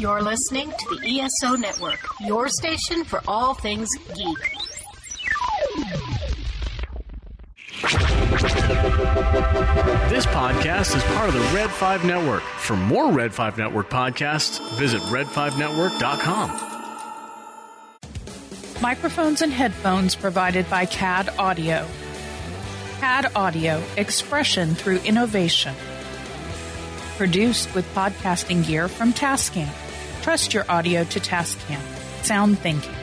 You're listening to the ESO Network, your station for all things geek. This podcast is part of the Red 5 Network. For more Red 5 Network podcasts, visit red5network.com. Microphones and headphones provided by CAD Audio. CAD Audio, expression through innovation. Produced with podcasting gear from Tascam. Trust your audio to Tascam. Sound thinking.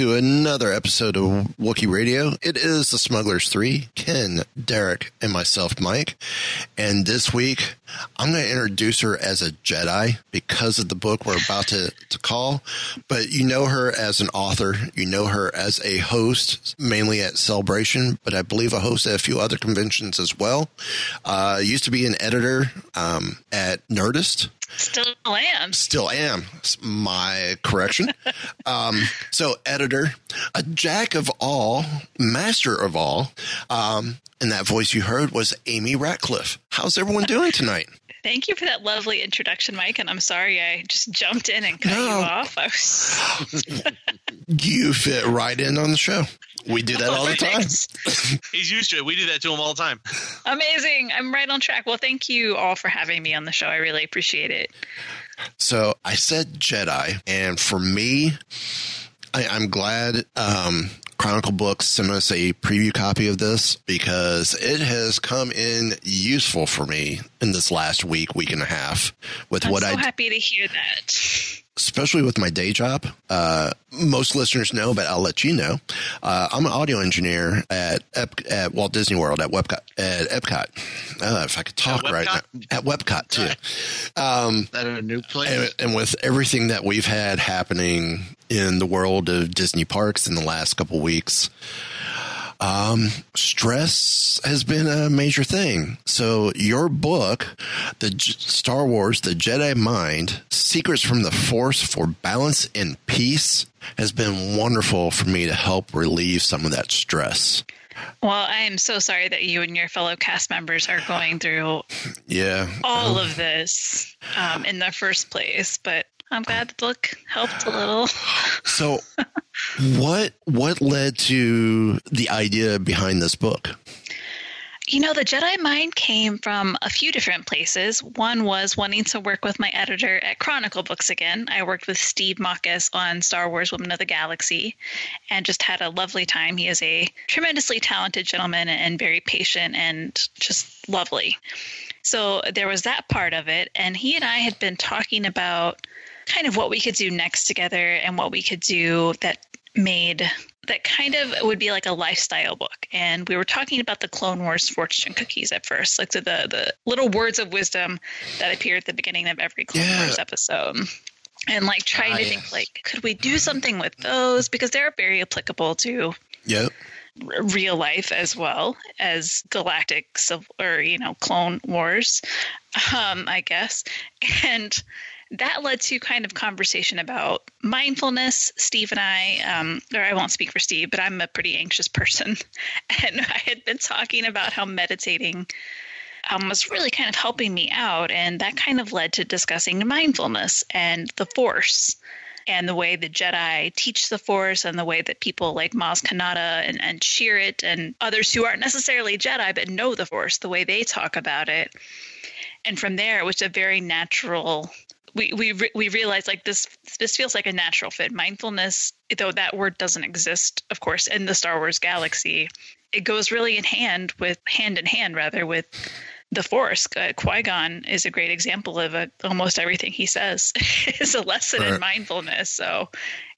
To another episode of Wookie Radio. It is the Smugglers 3, Ken, Derek, and myself, Mike. And this week, I'm going to introduce her as a Jedi because of the book we're about to, to call. But you know her as an author. You know her as a host, mainly at Celebration, but I believe a host at a few other conventions as well. Uh, used to be an editor um, at Nerdist Still am. still am. My correction. Um, so editor a jack of all master of all um, and that voice you heard was amy ratcliffe. How's everyone doing tonight Thank you for that lovely introduction, Mike. And I'm sorry I just jumped in and cut No. you off. I was you fit right in on the show we do that all the time He's used to it. We do that to him all the time. Amazing. I'm right on track. Well, thank you all for having me on the show. I really appreciate it. So I said Jedi, and for me, I, I'm glad um, Chronicle Books sent us a preview copy of this because it has come in useful for me in this last week, week and a half with I'm what so I happy to hear that. Especially with my day job. Uh, most listeners know, but I'll let you know. Uh, I'm an audio engineer at Ep- at Walt Disney World at Webcot at Epcot. Uh, if I could talk right now, at Webcot too. Um, That a new place? and, and with everything that we've had happening in the world of Disney parks in the last couple weeks, um, stress has been a major thing. So your book, the J- Star Wars, the Jedi Mind, Secrets from the Force for Balance and Peace has been wonderful for me to help relieve some of that stress. Well, I am so sorry that you and your fellow cast members are going through Yeah. all of this um, in the first place, but I'm glad the book helped a little. So what what led to the idea behind this book? You know, the Jedi mind came from a few different places. One was wanting to work with my editor at Chronicle Books again. I worked with Steve Marcus on Star Wars Women of the Galaxy and just had a lovely time. He is a tremendously talented gentleman and very patient and just lovely. So there was that part of it. And he and I had been talking about kind of what we could do next together and what we could do that made that kind of would be like a lifestyle book. And we were talking about the Clone Wars fortune cookies at first, like the the, the little words of wisdom that appear at the beginning of every Clone Yeah. Wars episode. And like trying Ah, to think like, could we do something with those? Because they're very applicable to Yep. r- real life as well as galactic or you know clone wars um i guess and that led to kind of conversation about mindfulness. Steve and I, um, or I won't speak for Steve, but I'm a pretty anxious person. And I had been talking about how meditating um, was really kind of helping me out. And that kind of led to discussing mindfulness and the Force and the way the Jedi teach the Force and the way that people like Maz Kanata and, and and others who aren't necessarily Jedi but know the Force, the way they talk about it. And from there, it was a very natural. We we re- we realized like this this feels like a natural fit. Mindfulness, though that word doesn't exist, of course, in the Star Wars galaxy, it goes really in hand with hand in hand rather with the Force. Uh, Qui Gon is a great example of uh almost everything he says is a lesson in mindfulness. So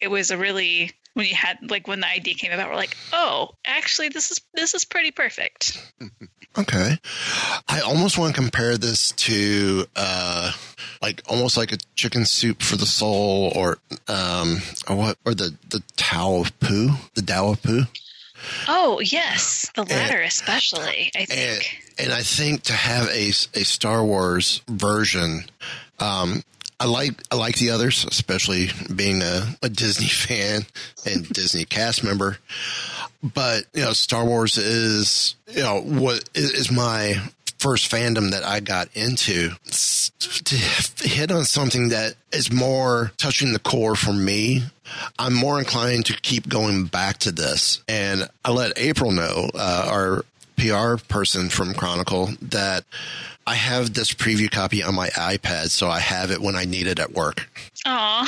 it was a really when you had like when the idea came about, we're like, oh, actually, this is this is pretty perfect. Okay. I almost want to compare this to uh like almost like a chicken soup for the soul or um or what or the the Tao of Pooh, the Tao of Pooh. Oh yes, the latter especially. I And, think. and I think to have a, a Star Wars version, um, I like I like the others, especially being a, a Disney fan and Disney cast member. But you know, Star Wars is you know what is, is my first fandom that I got into. To hit on something that is more touching the core for me, I'm more inclined to keep going back to this. And I let April know, uh, our PR person from Chronicle, that I have this preview copy on my iPad, so I have it when I need it at work Aw.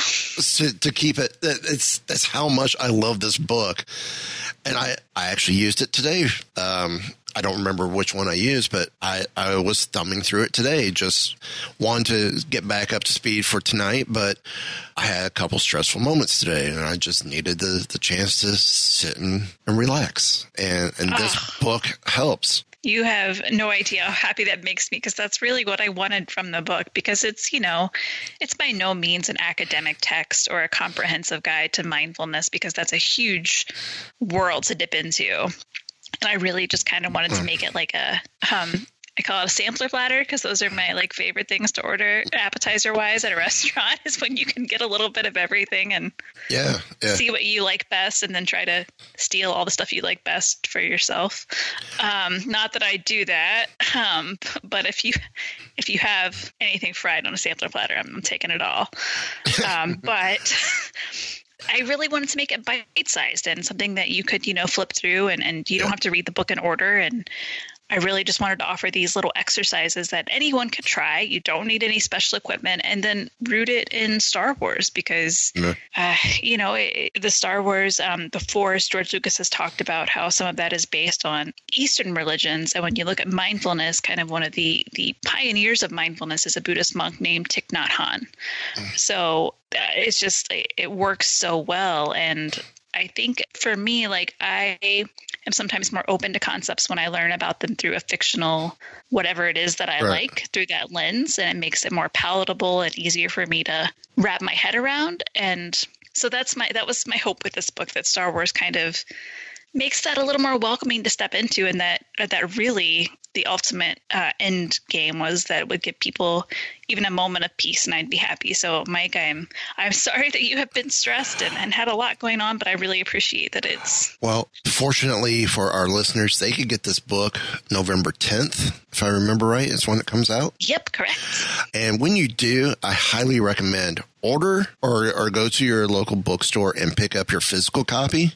to, to keep it. It's that's how much I love this book, and I I actually used it today. Um, I don't remember which one I used, but I I was thumbing through it today. Just wanted to get back up to speed for tonight, but I had a couple stressful moments today, and I just needed the the chance to sit and, and relax. And and this ah. book helps. You have no idea how happy that makes me because that's really what I wanted from the book because it's, you know, it's by no means an academic text or a comprehensive guide to mindfulness because that's a huge world to dip into. And I really just kind of wanted to make it like a um I call it a sampler platter because those are my like favorite things to order appetizer wise at a restaurant is when you can get a little bit of everything and Yeah, yeah. see what you like best and then try to steal all the stuff you like best for yourself um, not that i do that um, but if you if you have anything fried on a sampler platter i'm, I'm taking it all um, but I really wanted to make it bite sized and something that you could, you know, flip through and, and you don't have to read the book in order. And I really just wanted to offer these little exercises that anyone could try. You don't need any special equipment, and then root it in Star Wars because, uh, you know, it, the Star Wars, um, the Force, George Lucas has talked about how some of that is based on Eastern religions. And when you look at mindfulness, kind of one of the the pioneers of mindfulness is a Buddhist monk named Thich Nhat Hanh. So uh, it's just it, it works so well, and I think for me, like I am sometimes more open to concepts when I learn about them through a fictional whatever it is that I Right. like through that lens, and it makes it more palatable and easier for me to wrap my head around. And so that's my that was my hope with this book that Star Wars kind of makes that a little more welcoming to step into, and that that really the ultimate uh, end game was that it would give people even a moment of peace, and I'd be happy. So, Mike, I'm I'm sorry that you have been stressed and, and had a lot going on, but I really appreciate that it's Well, fortunately for our listeners, they could get this book November 10th, if I remember right, is when it comes out. yep correct. And when you do, I highly recommend order or, or go to your local bookstore and pick up your physical copy.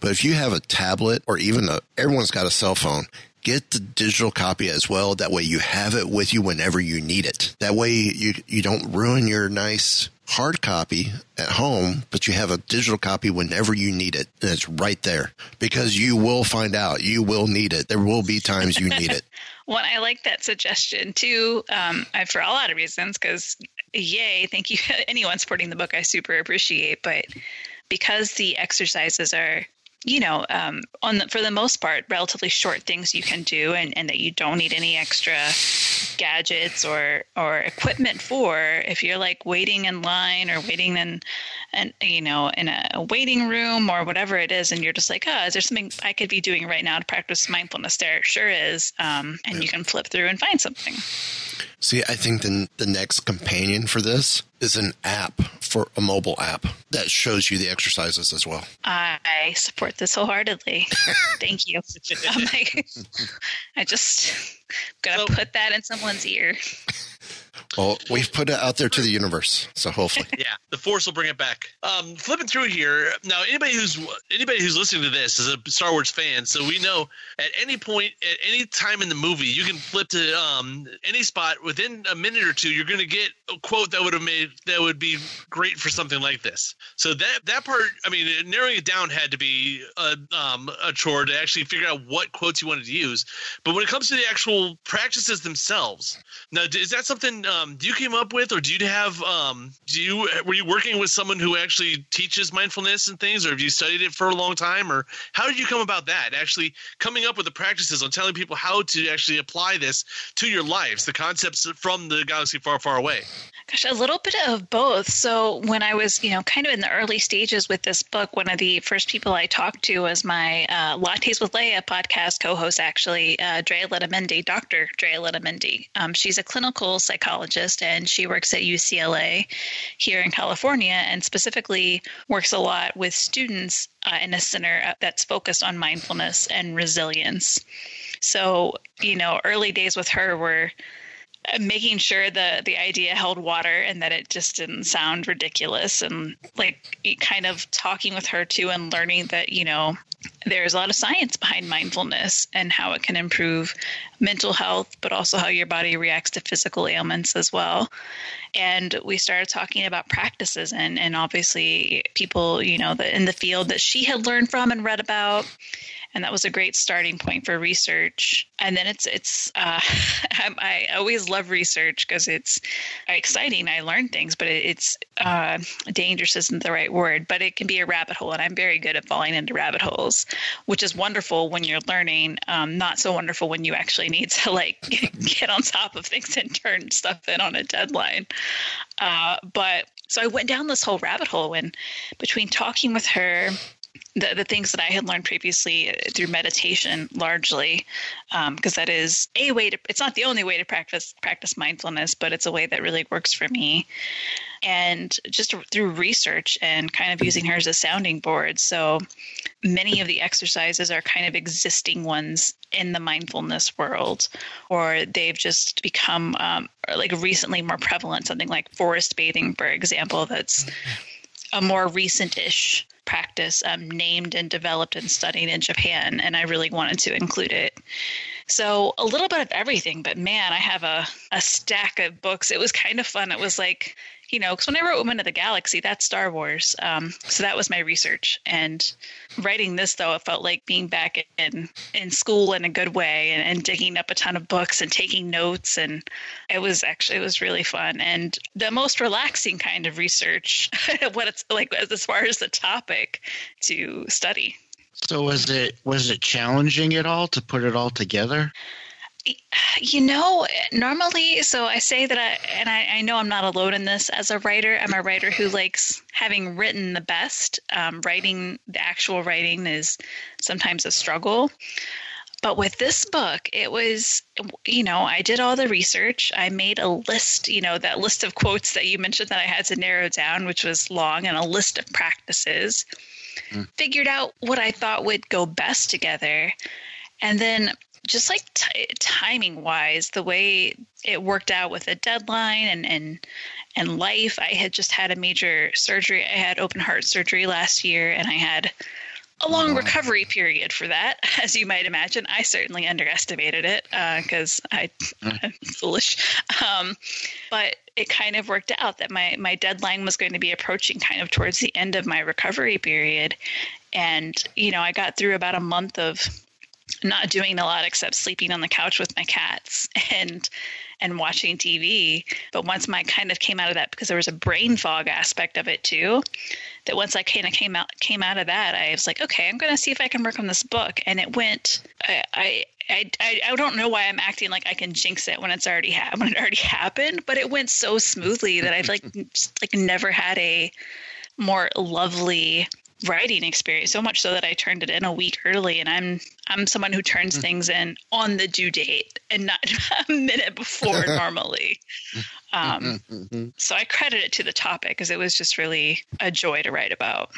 But if you have a tablet or even a, everyone's got a cell phone, get the digital copy as well. That way you have it with you whenever you need it. That way you, you don't ruin your nice hard copy at home, but you have a digital copy whenever you need it. And it's right there because you will find out you will need it. There will be times you need it. One, I like that suggestion too, um, for a lot of reasons. Because, yay, thank you, anyone supporting the book, I super appreciate. But because the exercises are, you know, um, on the, for the most part, relatively short things you can do, and, and that you don't need any extra gadgets or or equipment for. If you're like waiting in line or waiting in, and you know, in a, a waiting room or whatever it is, and you're just like, oh, is there something I could be doing right now to practice mindfulness? There sure is, um, and you can flip through and find something. See, I think the the next companion for this is an app for a mobile app that shows you the exercises as well. I support this wholeheartedly. Thank you. I'm like, I just gonna So- put that in someone's ear. Well, we've put it out there to the universe, so hopefully. Yeah, the force will bring it back. Um, flipping through here now, anybody who's anybody who's listening to this is a Star Wars fan, so we know at any point, at any time in the movie, you can flip to um, any spot within a minute or two. You're going to get a quote that would have made that would be great for something like this. So that that part, I mean, narrowing it down had to be a um, a chore to actually figure out what quotes you wanted to use. But when it comes to the actual practices themselves, now is that something um, you came up with, or do you have um, do you were you working with someone who actually teaches mindfulness and things, or have you studied it for a long time, or how did you come about that? Actually, coming up with the practices on telling people how to actually apply this to your lives, the concepts from the galaxy far, far away. Gosh, a little bit of both. So when I was, you know, kind of in the early stages with this book, one of the first people I talked to was my uh, Lattes with Leia podcast co-host, actually, uh, Drea Letamendi, Dr. Drea Letamendi. Um, she's a clinical psychologist and she works at UCLA here in California and specifically works a lot with students uh, in a center uh, that's focused on mindfulness and resilience. So, you know, early days with her were making sure the the idea held water and that it just didn't sound ridiculous and like kind of talking with her too and learning that you know there's a lot of science behind mindfulness and how it can improve mental health but also how your body reacts to physical ailments as well. And we started talking about practices and and obviously people you know that in the field that she had learned from and read about and that was a great starting point for research. And then it's it's uh, I, I always love research because it's exciting. I learn things, but it, it's uh, dangerous isn't the right word, but it can be a rabbit hole, and I'm very good at falling into rabbit holes, which is wonderful when you're learning. Um, not so wonderful when you actually need to like get on top of things and turn stuff in on a deadline. Uh, but so I went down this whole rabbit hole when between talking with her the, the things that I had learned previously through meditation largely, because that is a way to, it's not the only way to practice, practice mindfulness, but it's a way that really works for me. And just through research and kind of using her as a sounding board. So many of the exercises are kind of existing ones in the mindfulness world, or they've just become um, like recently more prevalent, something like forest bathing, for example, that's a more recent-ish practice um, named and developed and studied in Japan, and I really wanted to include it. So a little bit of everything, but man, I have a, a stack of books. It was kind of fun. It was like, you know, because when I wrote Women of the Galaxy, that's Star Wars. Um, so that was my research. And writing this, though, it felt like being back in, in school in a good way and, and digging up a ton of books and taking notes. And it was actually, it was really fun. And the most relaxing kind of research, what it's like as far as the topic to study. So was it was it challenging at all to put it all together? You know, normally, so I say that I, and I, I know I'm not alone in this as a writer. I'm a writer who likes having written the best. Um, writing, the actual writing is sometimes a struggle. But with this book, it was, you know, I did all the research. I made a list, you know, that list of quotes that you mentioned that I had to narrow down, which was long, and a list of practices. Figured out what I thought would go best together. And then just like t- timing wise, the way it worked out with a deadline and, and and life, I had just had a major surgery. I had open heart surgery last year, and I had a long recovery period for that, as you might imagine. I certainly underestimated it because I, I'm foolish. Um, but it kind of worked out that my, my deadline was going to be approaching kind of towards the end of my recovery period. And, you know, I got through about a month of not doing a lot except sleeping on the couch with my cats and and watching TV. But once my kind of came out of that because there was a brain fog aspect of it too. That once I kind of came out came out of that, I was like, okay, I'm going to see if I can work on this book, and it went. I, I I, I, don't know why I'm acting like I can jinx it when it's already ha- when it already happened, but it went so smoothly that I've like just like never had a more lovely writing experience so much so that I turned it in a week early and I'm I'm someone who turns Hmm. things in on the due date and not a minute before normally. Um, Mm-hmm. so I credit it to the topic because it was just really a joy to write about.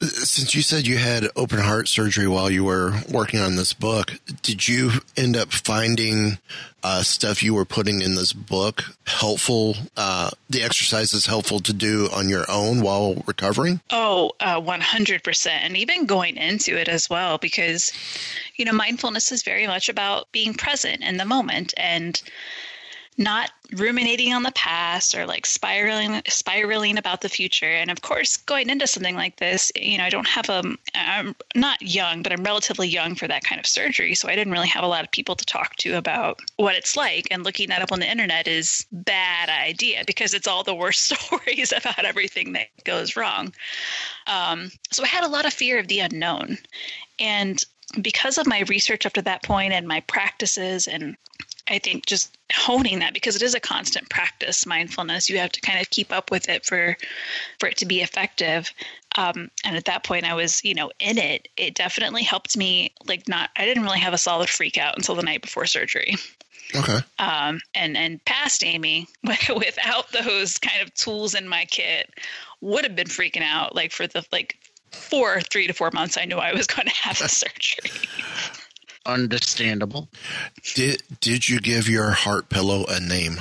Since you said you had open heart surgery while you were working on this book, did you end up finding uh, stuff you were putting in this book helpful? Uh, the exercises helpful to do on your own while recovering? Oh, uh, 100%. And even going into it as well, because, you know, mindfulness is very much about being present in the moment and not ruminating on the past or like spiraling spiraling about the future. And of course going into something like this you know i don't have a i'm not young but i'm relatively young for that kind of surgery. So i didn't really have a lot of people to talk to about what it's like. And looking that up on the internet is bad idea because it's all the worst stories about everything that goes wrong. Um, so i had a lot of fear of the unknown. And because of my research up to that point and my practices and I think just honing that because it is a constant practice mindfulness. You have to kind of keep up with it for for it to be effective. Um, and at that point I was you know in it. It definitely helped me like not I didn't really have a solid freak out until the night before surgery. Okay. um, and and past Amy without those kind of tools in my kit would have been freaking out like for the like four three to four months I knew I was going to have the surgery Understandable. Did Did you give your heart pillow a name?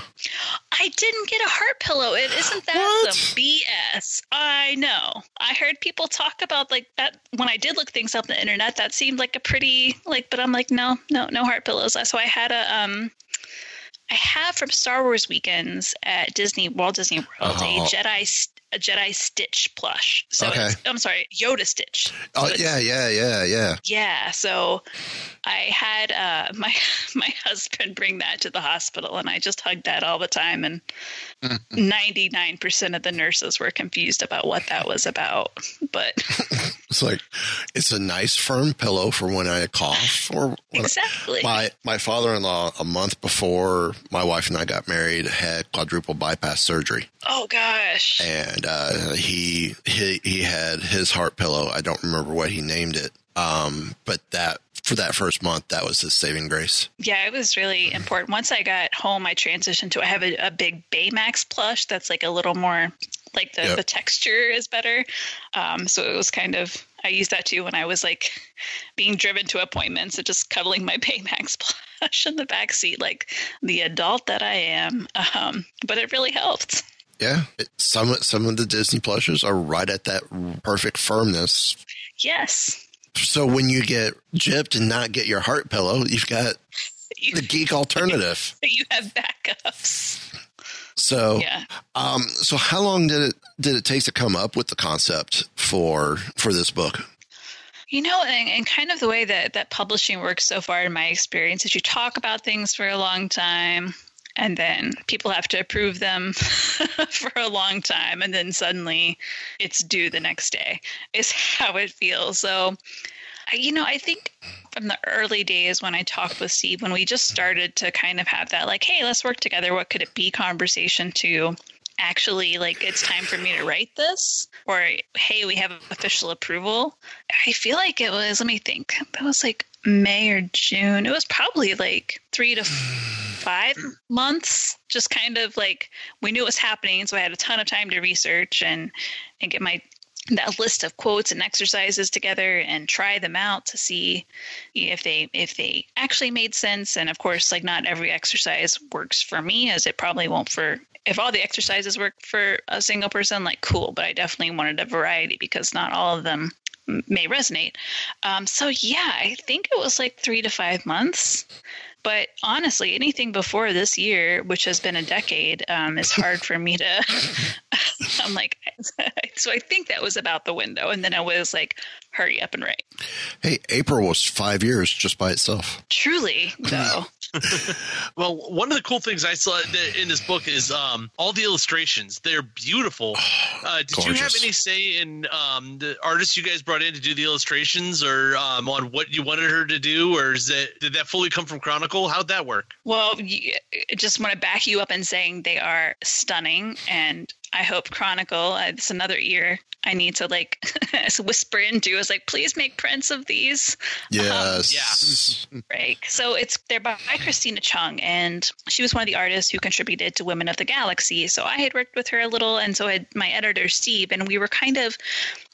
I didn't get a heart pillow. It isn't that What? some BS. I know. I heard people talk about like that when I did look things up on the internet. That seemed like a pretty like, but I'm like, no, no, no heart pillows. So I had a um, I have from Star Wars weekends at Disney Walt Disney World Oh. a Jedi s- a Jedi Stitch plush. So Okay. it's, I'm sorry, Yoda Stitch. So Oh yeah, yeah, yeah, yeah. yeah, so I had uh, my my husband bring that to the hospital, and I just hugged that all the time. And ninety nine percent of the nurses were confused about what that was about. But It's like it's a nice firm pillow for when I cough or exactly, my my father-in-law a month before my wife and I got married had quadruple bypass surgery oh gosh, and uh, he, he he had his heart pillow I don't remember what he named it um but that for that first month that was his saving grace yeah, it was really important. Once I got home, I transitioned to I have a, a big Baymax plush that's like a little more like the Yep. the texture is better. Um, so it was kind of I used that too when I was like being driven to appointments and just cuddling my Baymax plush in the back seat like the adult that I am. Um, but it really helped. Yeah it, some some of the Disney plushes are right at that perfect firmness Yes. so when you get gypped and not get your heart pillow you've got the geek alternative you have backups. so Yeah. Um, so how long did it did it take to come up with the concept for for this book? You know, and, and kind of the way that, that publishing works so far in my experience is you talk about things for a long time and then people have to approve them for a long time and then suddenly it's due the next day is how it feels. So, you know, I think from the early days when I talked with Steve, when we just started to kind of have that, like, hey, let's work together, what could it be conversation to actually, like, it's time for me to write this, or hey, we have official approval. I feel like it was, let me think, that was like May or June. It was probably like three to five months, just kind of like we knew it was happening. So I had a ton of time to research and, and get my that list of quotes and exercises together and try them out to see if they if they actually made sense. And of course like not every exercise works for me as it probably won't for if all the exercises work for a single person like cool. But i definitely wanted a variety because not all of them may resonate. Um, so yeah i think it was like three to five months but honestly anything before this year which has been a decade um, is hard for me to i'm like so i think that was about the window and then i was like hurry up and write Hey, April was five years just by itself. truly though Well, one of the cool things I saw in this book is um, all the illustrations. They're beautiful. Uh, did you have any say in um, the artists you guys brought in to do the illustrations, or um, on what you wanted her to do, or is that did that fully come from Chronicle? How'd that work? Well, I just want to back you up in saying they are stunning, and I hope Chronicle. Uh, it's another ear I need to like whisper into. Is like, please make prints of these. Yes. Right. So it's they're by Christina Chung, and she was one of the artists who contributed to Women of the Galaxy. So I had worked with her a little, and so had my editor Steve, and we were kind of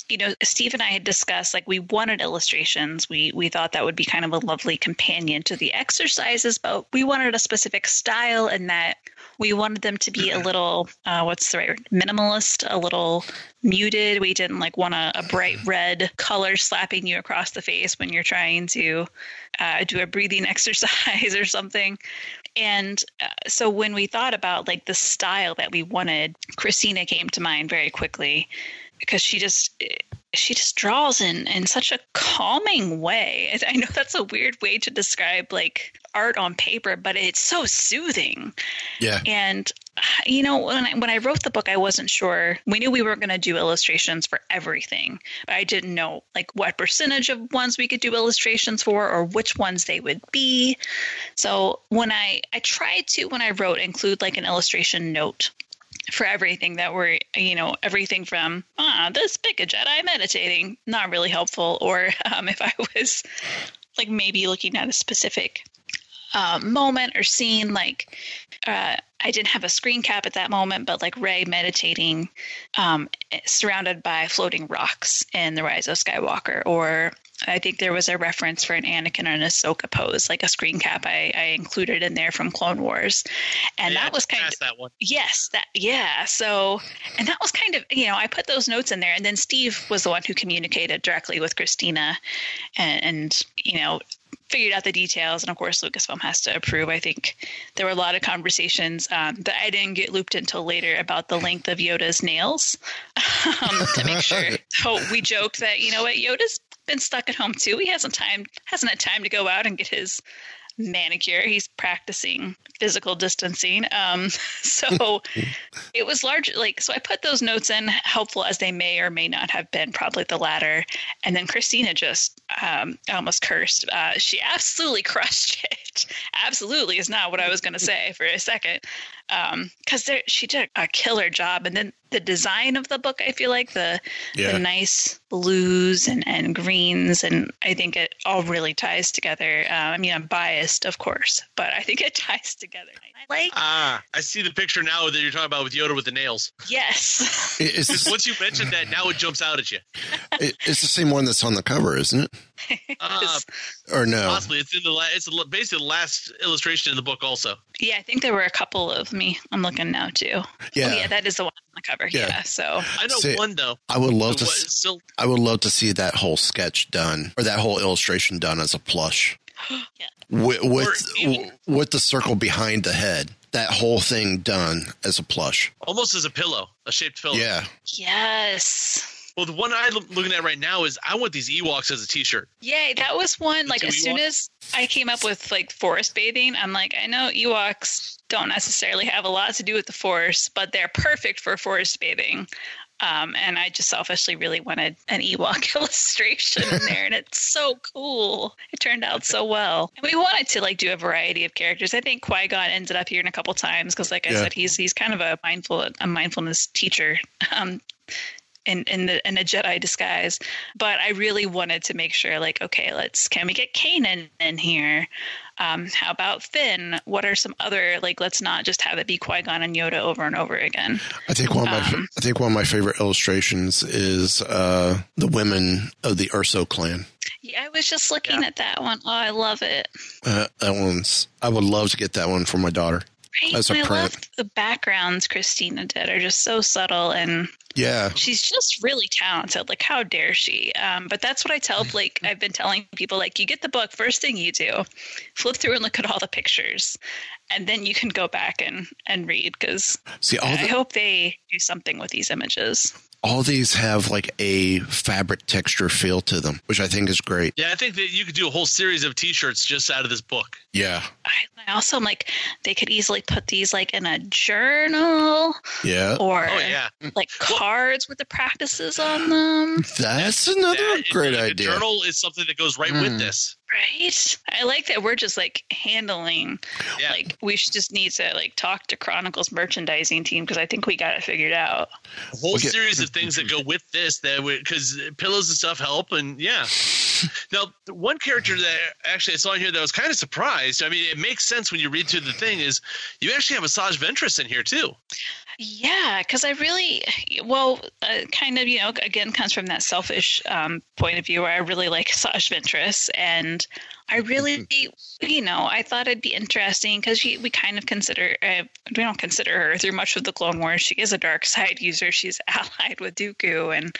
you know, Steve and I had discussed like we wanted illustrations. We we thought that would be kind of a lovely companion to the exercises, but we wanted a specific style and that we wanted them to be a little uh, what's the right word? minimalist, a little muted. We didn't like want a, a bright red color slapping you across the face when you're trying to uh, do a breathing exercise or something. And uh, so when we thought about like the style that we wanted, Christina came to mind very quickly because she just she just draws in in such a calming way. I know that's a weird way to describe like art on paper, but it's so soothing. Yeah. And you know, when I, when I wrote the book, I wasn't sure. We knew we were going to do illustrations for everything, but I didn't know like what percentage of ones we could do illustrations for, or which ones they would be. So when I I tried to when I wrote include like an illustration note for everything that were you know everything from ah this pick a jedi meditating not really helpful or um, if i was like maybe looking at a specific uh, moment or scene like uh, i didn't have a screen cap at that moment but like Rey meditating um, surrounded by floating rocks in the rise of skywalker or I think there was a reference for an Anakin and an Ahsoka pose, like a screen cap I, I included in there from Clone Wars, and Yeah, that was kind of that one. Yes, that yeah. So, and that was kind of you know I put those notes in there, and then Steve was the one who communicated directly with Christina, and, and you know figured out the details. And of course, Lucasfilm has to approve. I think there were a lot of conversations um, that I didn't get looped until later about the length of Yoda's nails um, to make sure. So we joked that you know what Yoda's been stuck at home too. He hasn't time hasn't had time to go out and get his manicure. He's practicing physical distancing. Um, so it was large. Like so, I put those notes in, helpful as they may or may not have been. Probably the latter. And then Christina just um, almost cursed. Uh, she absolutely crushed it. absolutely is not what I was going to say for a second. Because there she did a killer job. And then the design of the book, I feel like the Yeah. the nice blues and, and greens, and I think it all really ties together. Uh, I mean, I'm biased, of course, but I think it ties together. I like Ah, I see the picture now that you're talking about with Yoda with the nails. yes. It- It's, Because once you mentioned that, now it jumps out at you. it- it's the same one that's on the cover, isn't it? Uh, Or no? possibly, it's in the la- it's basically the last illustration in the book. Also, Yeah, I think there were a couple of me. I'm looking now too. Yeah. Oh, yeah, that is the one on the cover. Yeah. Yeah. So I know See, one though. I would love to. one- s- still, I would love to see that whole sketch done or that whole illustration done as a plush yeah. with with, even- with the circle behind the head. That whole thing done as a plush. almost as a pillow, a shaped pillow. Yeah. Yes. Well, the one I'm looking at right now is I want these Ewoks as a T-shirt. Yay, that was one. Like two as soon as I came up with like forest bathing, I'm like, I know Ewoks don't necessarily have a lot to do with the forest, but they're perfect for forest bathing. Um, and I just selfishly really wanted an Ewok illustration in there, and it's so cool. It turned out so well. And we wanted to like do a variety of characters. I think Qui Gon ended up here in a couple times because, like I Yeah. said, he's he's kind of a mindful a mindfulness teacher. Um, in in the in a Jedi disguise. But I really wanted to make sure, like, okay, let's can we get Kanan in here? Um, how about Finn? What are some other like? Let's not just have it be Qui Gon and Yoda over and over again. I think one of my Um, I think one of my favorite illustrations is uh, the women of the Urso clan. Yeah, I was just looking at that one. Oh, I love it. Uh, that one's. I would love to get that one for my daughter. Right? As a print. love the backgrounds Christina did are just so subtle and Yeah. she's just really talented. Like, how dare she? Um, but that's what I tell, like, I've been telling people, like, you get the book, first thing you do, flip through and look at all the pictures, and then you can go back and, and read because I the, hope they do something with these images. All these have like a fabric texture feel to them, which I think is great. Yeah, I think that you could do a whole series of T-shirts just out of this book. Yeah. I, I also am like, they could easily put these, like, in a journal Yeah. or Oh yeah, like cards with the practices on them. That's another That is great like idea. A journal is something that goes right Hmm. with this. Right. I like that we're just like handling. Yeah. Like we should just need to like talk to Chronicles merchandising team because I think we got it figured out. a whole Okay. series of things that go with this that because pillows and stuff help and yeah now one character that actually i saw in here that I was kind of surprised i mean it makes sense when you read through the thing is you actually have Asajj Ventress in here too Yeah, because I really, well, uh, kind of, you know, again, comes from that selfish um, point of view where I really like Saj Ventress. And I really, you know, I thought it'd be interesting because we kind of consider, uh, we don't consider her through much of the Clone Wars. She is a dark side user. She's allied with Dooku and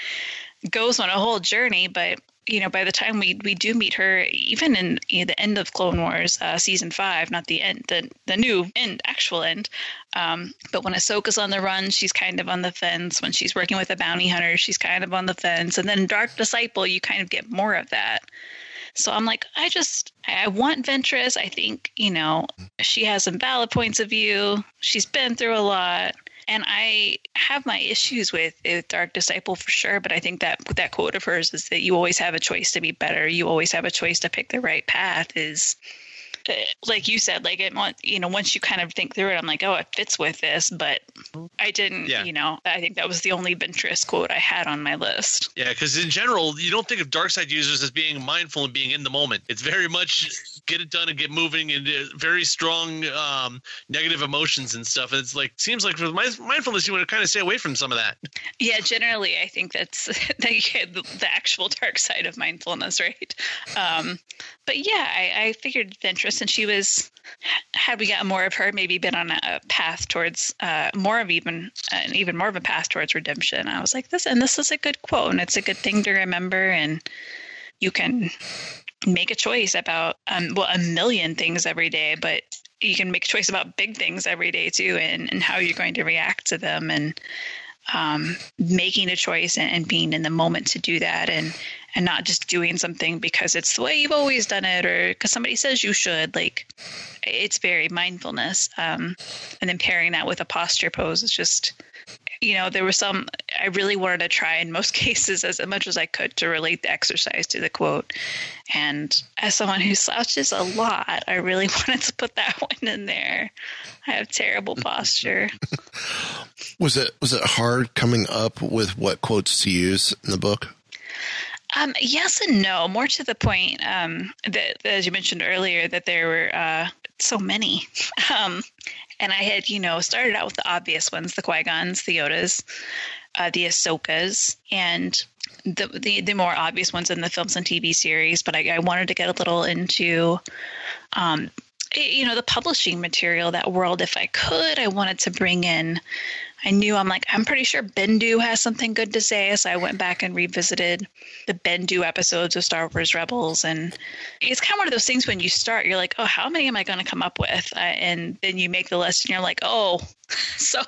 goes on a whole journey. But, you know, by the time we, we do meet her, even in you know, the end of Clone Wars, uh, season five, not the end, the, the new end, actual end, um, but when Ahsoka's on the run, she's kind of on the fence. When she's working with a bounty hunter, she's kind of on the fence. And then Dark Disciple, you kind of get more of that. So I'm like, I just, I want Ventress. I think, you know, she has some valid points of view. She's been through a lot. And I have my issues with, Dark Disciple for sure, but I think that that quote of hers is that you always have a choice to be better. You always have a choice to pick the right path. Is uh, like you said, like it, you know, once you kind of think through it, I'm like, oh, it fits with this, but I didn't, Yeah. you know, I think that was the only Ventress quote I had on my list. yeah because in general you don't think of dark side users as being mindful and being in the moment it's very much get it done and get moving and uh, very strong um, negative emotions and stuff And it's like seems like with mind- mindfulness you want to kind of stay away from some of that Yeah, generally, I think that's the, the actual dark side of mindfulness, right? Um, but yeah, I, I figured Ventress, and she was, had we gotten more of her, maybe been on a path towards uh, more of even, even more of a path towards redemption. I was like, this, and this is a good quote, and it's a good thing to remember, and you can make a choice about, um, well, a million things every day, but you can make a choice about big things every day too, and, and how you're going to react to them, and um, making a choice and, and being in the moment to do that and and not just doing something because it's the way you've always done it or because somebody says you should like it's very mindfulness um, and then pairing that with a posture pose is just you know there was some i really wanted to try in most cases as much as i could to relate the exercise to the quote. And as someone who slouches a lot i really wanted to put that one in there. I have terrible posture. Was it was it hard coming up with what quotes to use in the book? Um, yes and no. More to the point um, that, as you mentioned earlier, that there were uh, so many. Um, and I had, you know, started out with the obvious ones: the Qui Gons, the Yodas, uh, the Ahsokas, and the, the the more obvious ones in the films and TV series. But I, I wanted to get a little into. Um, you know the publishing material that world if i could i wanted to bring in I knew I'm like, I'm pretty sure Bendu has something good to say. So I went back and revisited the Bendu episodes of Star Wars Rebels. And it's kind of one of those things when you start, you're like, oh, how many am I going to come up with? Uh, and then you make the list and you're like, oh, so,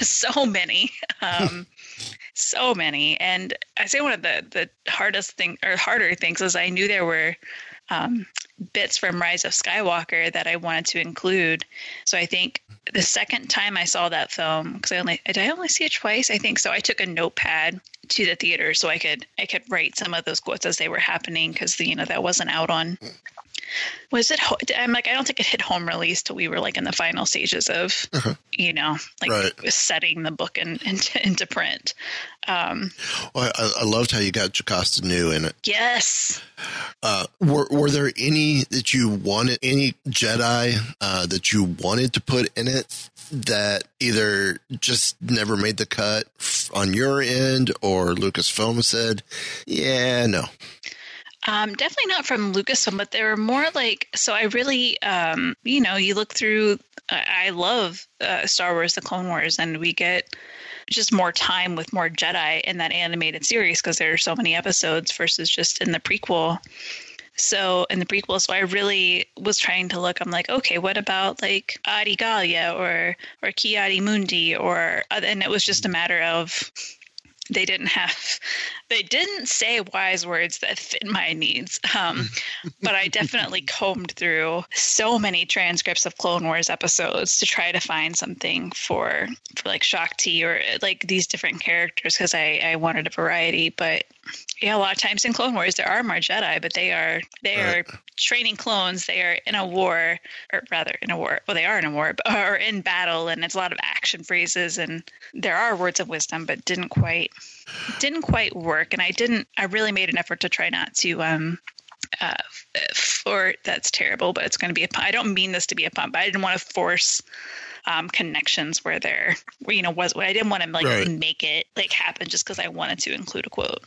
so many. Um, so many. And I say one of the, the hardest thing or harder things is I knew there were um, bits from Rise of Skywalker that I wanted to include. So I think the second time I saw that film, because I only did I only see it twice, I think so. I took a notepad to the theater so I could I could write some of those quotes as they were happening because you know that wasn't out on. Was it? ho- I'm like I don't think it hit home release till we were like in the final stages of, you know, like Right. setting the book in, into into print. Um, Well, I, I loved how you got Jocasta Nu in it. yes, Uh, were were there any that you wanted, any Jedi uh, that you wanted to put in it that either just never made the cut on your end, or Lucasfilm said, "Yeah, no." Um, definitely not from Lucasfilm, but they were more like so. I really, um, you know, you look through. I love uh, Star Wars: The Clone Wars, and we get just more time with more Jedi in that animated series because there are so many episodes versus just in the prequel. So in the prequel, so I really was trying to look. I'm like, okay, what about like Adi Gallia or or Ki Adi Mundi or and it was just a matter of they didn't have they didn't say wise words that fit my needs. Um, but I definitely combed through so many transcripts of Clone Wars episodes to try to find something for for like Shaak Ti or like these different characters because I I wanted a variety. But yeah, a lot of times in Clone Wars there are more Jedi, but they are they Right. are training clones. They are in a war, or rather in a war. Well, they are in a war, but, or in battle, and it's a lot of action phrases, and there are words of wisdom, but didn't quite didn't quite work. And I didn't. I really made an effort to try not to. um uh, for that's terrible, but it's going to be a pun. I don't mean this to be a pun, but I didn't want to force um, connections where there, you know, was I didn't want to like Right. make it like happen just because I wanted to include a quote.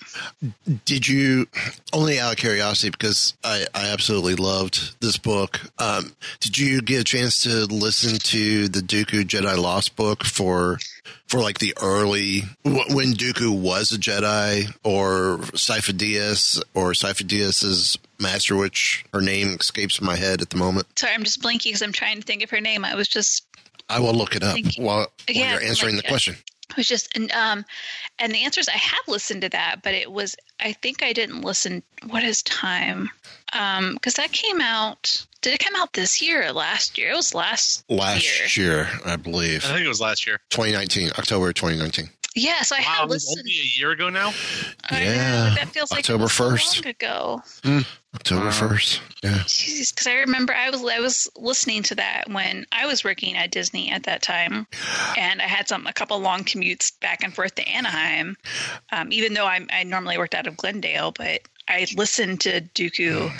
Did you only out of curiosity because I, I absolutely loved this book? Um, did you get a chance to listen to the Dooku Jedi Lost book for for like the early when Dooku was a Jedi or Sifo Dyas or Sifo Dyas's master, which her name escapes my head at the moment. Sorry, I'm just blinking because I'm trying to think of her name. I was just I will look it up Thank you. while, while Yeah, you're answering like, the question. It was just and um and the answers I have listened to that, but it was I think I didn't listen what is time? Um because that came out did it come out this year or last year? It was last Last year. year, I believe, I think it was last year. 2019, October 2019. Yeah, so I Wow, have listened. only a year ago now. I know, Yeah, that feels like October it so 1st. long ago. October Wow. 1st. Yeah. Jeez, because I remember I was I was listening to that when I was working at Disney at that time, and I had some a couple long commutes back and forth to Anaheim. Um, even though I I normally worked out of Glendale, but I listened to Dooku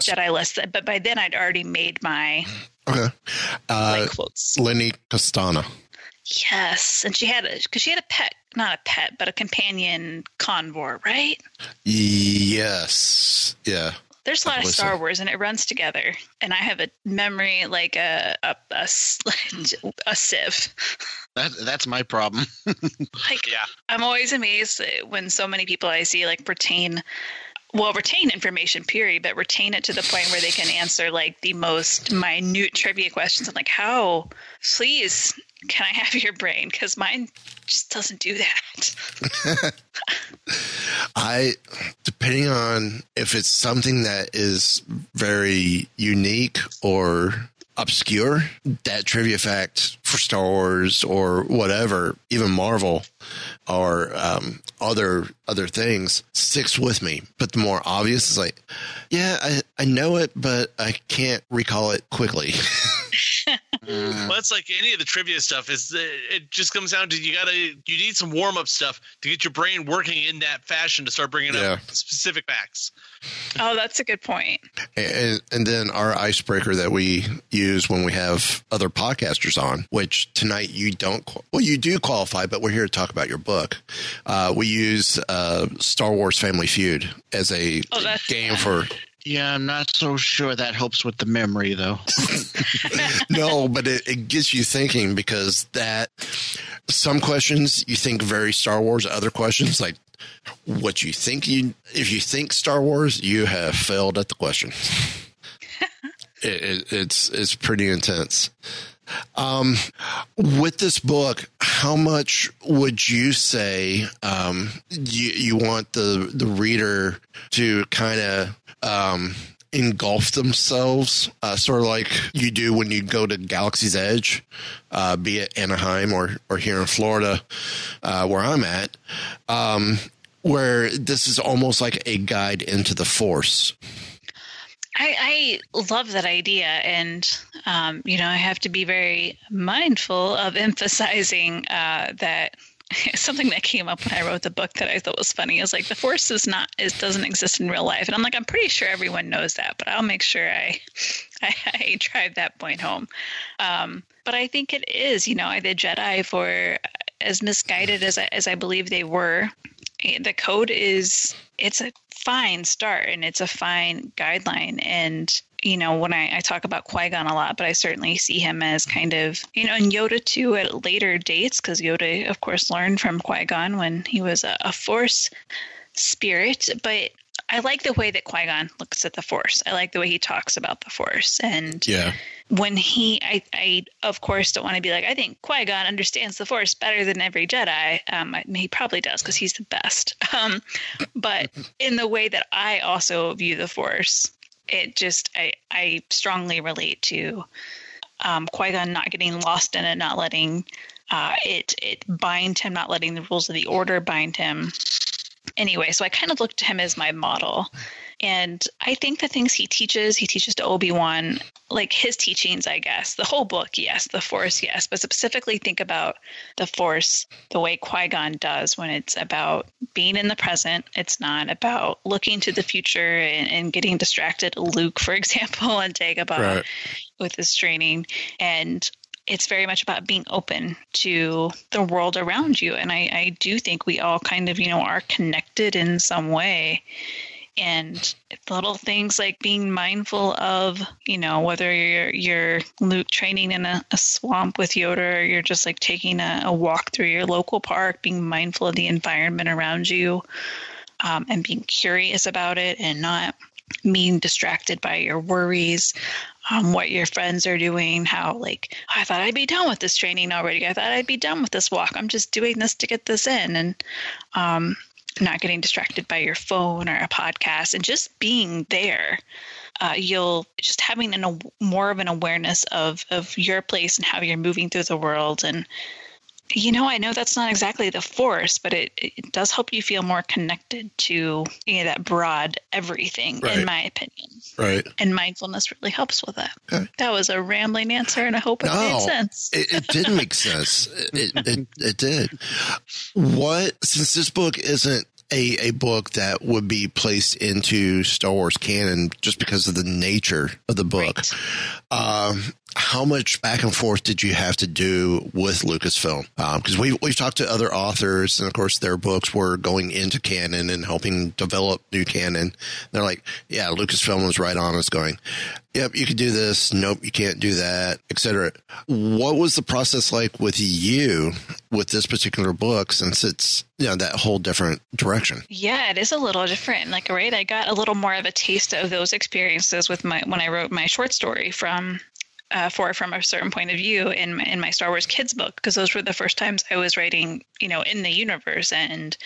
Jedi Lost, but by then I'd already made my Okay. Uh, quotes. Lenny Castana. Yes, and she had a because she had a pet, not a pet, but a companion convor, right? Yes. Yeah. There's a lot of Listen. Star Wars, and it runs together. And I have a memory like a a, a, a sieve. That that's my problem. Like Yeah. I'm always amazed when so many people I see like retain well retain information period but retain it to the point where they can answer like the most minute trivia questions. I'm like how? Please can i have your brain? Because mine just doesn't do that. I, depending on if it's something that is very unique or obscure, that trivia fact for Star Wars or whatever, even Marvel or um, other other things, sticks with me. But the more obvious is like, yeah, I, I know it, but I can't recall it quickly. Well, it's like any of the trivia stuff. Is uh, it just comes down to you gotta you need some warm up stuff to get your brain working in that fashion to start bringing Yeah. up specific facts. Oh that's a good point And, and then our icebreaker that we use when we have other podcasters on, which tonight you don't, well, you do qualify, but we're here to talk about your book. Uh, we use uh, Star Wars Family Feud as a Oh, game fun. for, Yeah, I'm not so sure that helps with the memory though. no, but it, it gets you thinking because that some questions you think very Star Wars, other questions like what you think you, if you think Star Wars, you have failed at the question. it, it, it's it's pretty intense. Um, with this book, how much would you say um, you, you want the the reader to kind of um, engulf themselves, uh, sort of like you do when you go to Galaxy's Edge, uh, be it Anaheim or or here in Florida, uh, where I'm at, um, where this is almost like a guide into the Force. I, I love that idea, and um, you know, I have to be very mindful of emphasizing uh, that something that came up when I wrote the book that I thought was funny is like the force is not is doesn't exist in real life, and I'm like I'm pretty sure everyone knows that, but I'll make sure I I, I drive that point home. Um, but I think it is, you know, the Jedi for as misguided as I, as I believe they were. eh, The code is it's a fine start and it's a fine guideline and you know when I, I talk about qui-gon a lot but i certainly see him as kind of you know and yoda too at later dates because yoda of course learned from qui-gon when he was a, a force spirit but I like the way that Qui Gon looks at the Force. I like the way he talks about the Force, and Yeah. when he, I, I of course don't want to be like, I think Qui Gon understands the Force better than every Jedi. Um, I, he probably does because he's the best. Um, but in the way that I also view the Force, it just, I, I strongly relate to um, Qui Gon not getting lost in it, not letting uh, it it bind him, not letting the rules of the Order bind him. Anyway, so I kind of look to him as my model. And I think the things he teaches, he teaches to Obi Wan, like his teachings, I guess. The whole book, yes. The Force, yes. But specifically, think about the Force the way Qui Gon does when it's about being in the present. It's not about looking to the future and, and getting distracted. Luke, for example, and Dagobah Right. with his training. And it's very much about being open to the world around you. And I, I do think we all kind of, you know, are connected in some way. And little things like being mindful of, you know, whether you're you're training in a, a swamp with Yoda or you're just like taking a, a walk through your local park, being mindful of the environment around you, um, and being curious about it and not being distracted by your worries, um, what your friends are doing, how like I thought I'd be done with this training already. I thought I'd be done with this walk. I'm just doing this to get this in, and um, not getting distracted by your phone or a podcast, and just being there. Uh, you'll just having an, a more of an awareness of of your place and how you're moving through the world and you know, I know that's not exactly the force, but it, it does help you feel more connected to you know, that broad everything, Right. in my opinion. Right. And mindfulness really helps with that. Okay. That was a rambling answer, and I hope it made sense. It, it did make sense. It, it, it did. What, since this book isn't a, a book that would be placed into Star Wars canon just because of the nature of the book, um, how much back and forth did you have to do with Lucasfilm? Um, because we we've talked to other authors, and of course, their books were going into canon and helping develop new canon. They're like, "Yeah, Lucasfilm was right on us, going, yep, you can do this. Nope, you can't do that, etc." What was the process like with you with this particular book, since it's you know that whole different direction? Yeah, it is a little different. Like, right, I got a little more of a taste of those experiences with my when I wrote my short story from uh, for from a certain point of view in in my Star Wars kids book because those were the first times I was writing, you know, in the universe and